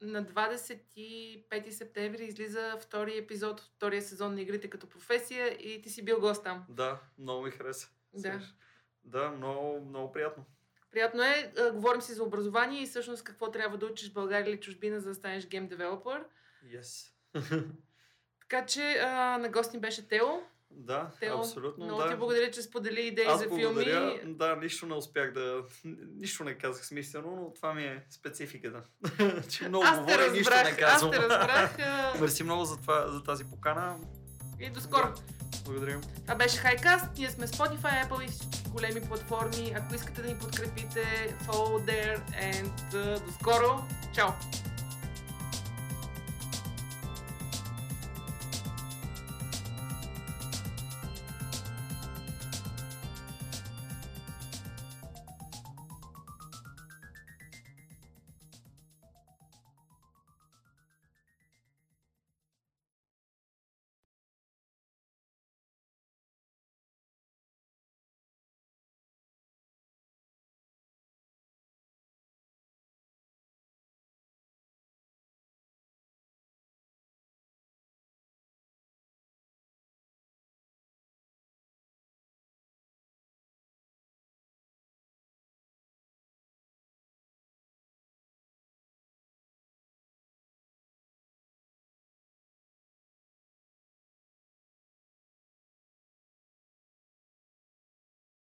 на 25 септември излиза втори епизод втория сезон на игрите като професия и ти си бил гост там.
Да, много ми хареса.
Да.
Слушай. Да, много, много приятно.
Приятно е, говорим си за образование и всъщност какво трябва да учиш в България или чужбина, за да станеш гейм девелопър.
Yes.
Така че а, на гост ни беше Тео.
да,
Тео,
абсолютно.
много
да.
ти благодаря, че сподели идеи
Аз
за
благодаря.
филми.
Да, нищо не успях да... Нищо не казах смислено, но това ми е спецификата. че много говоря и нищо не
разбрах, аз
казвам.
те разбрах.
Мерси много за, това, за тази покана.
И до скоро.
Благодаря.
Това беше Highcast. Ние сме Spotify, Apple и всички големи платформи. Ако искате да ни подкрепите, follow there and uh, до скоро. Чао!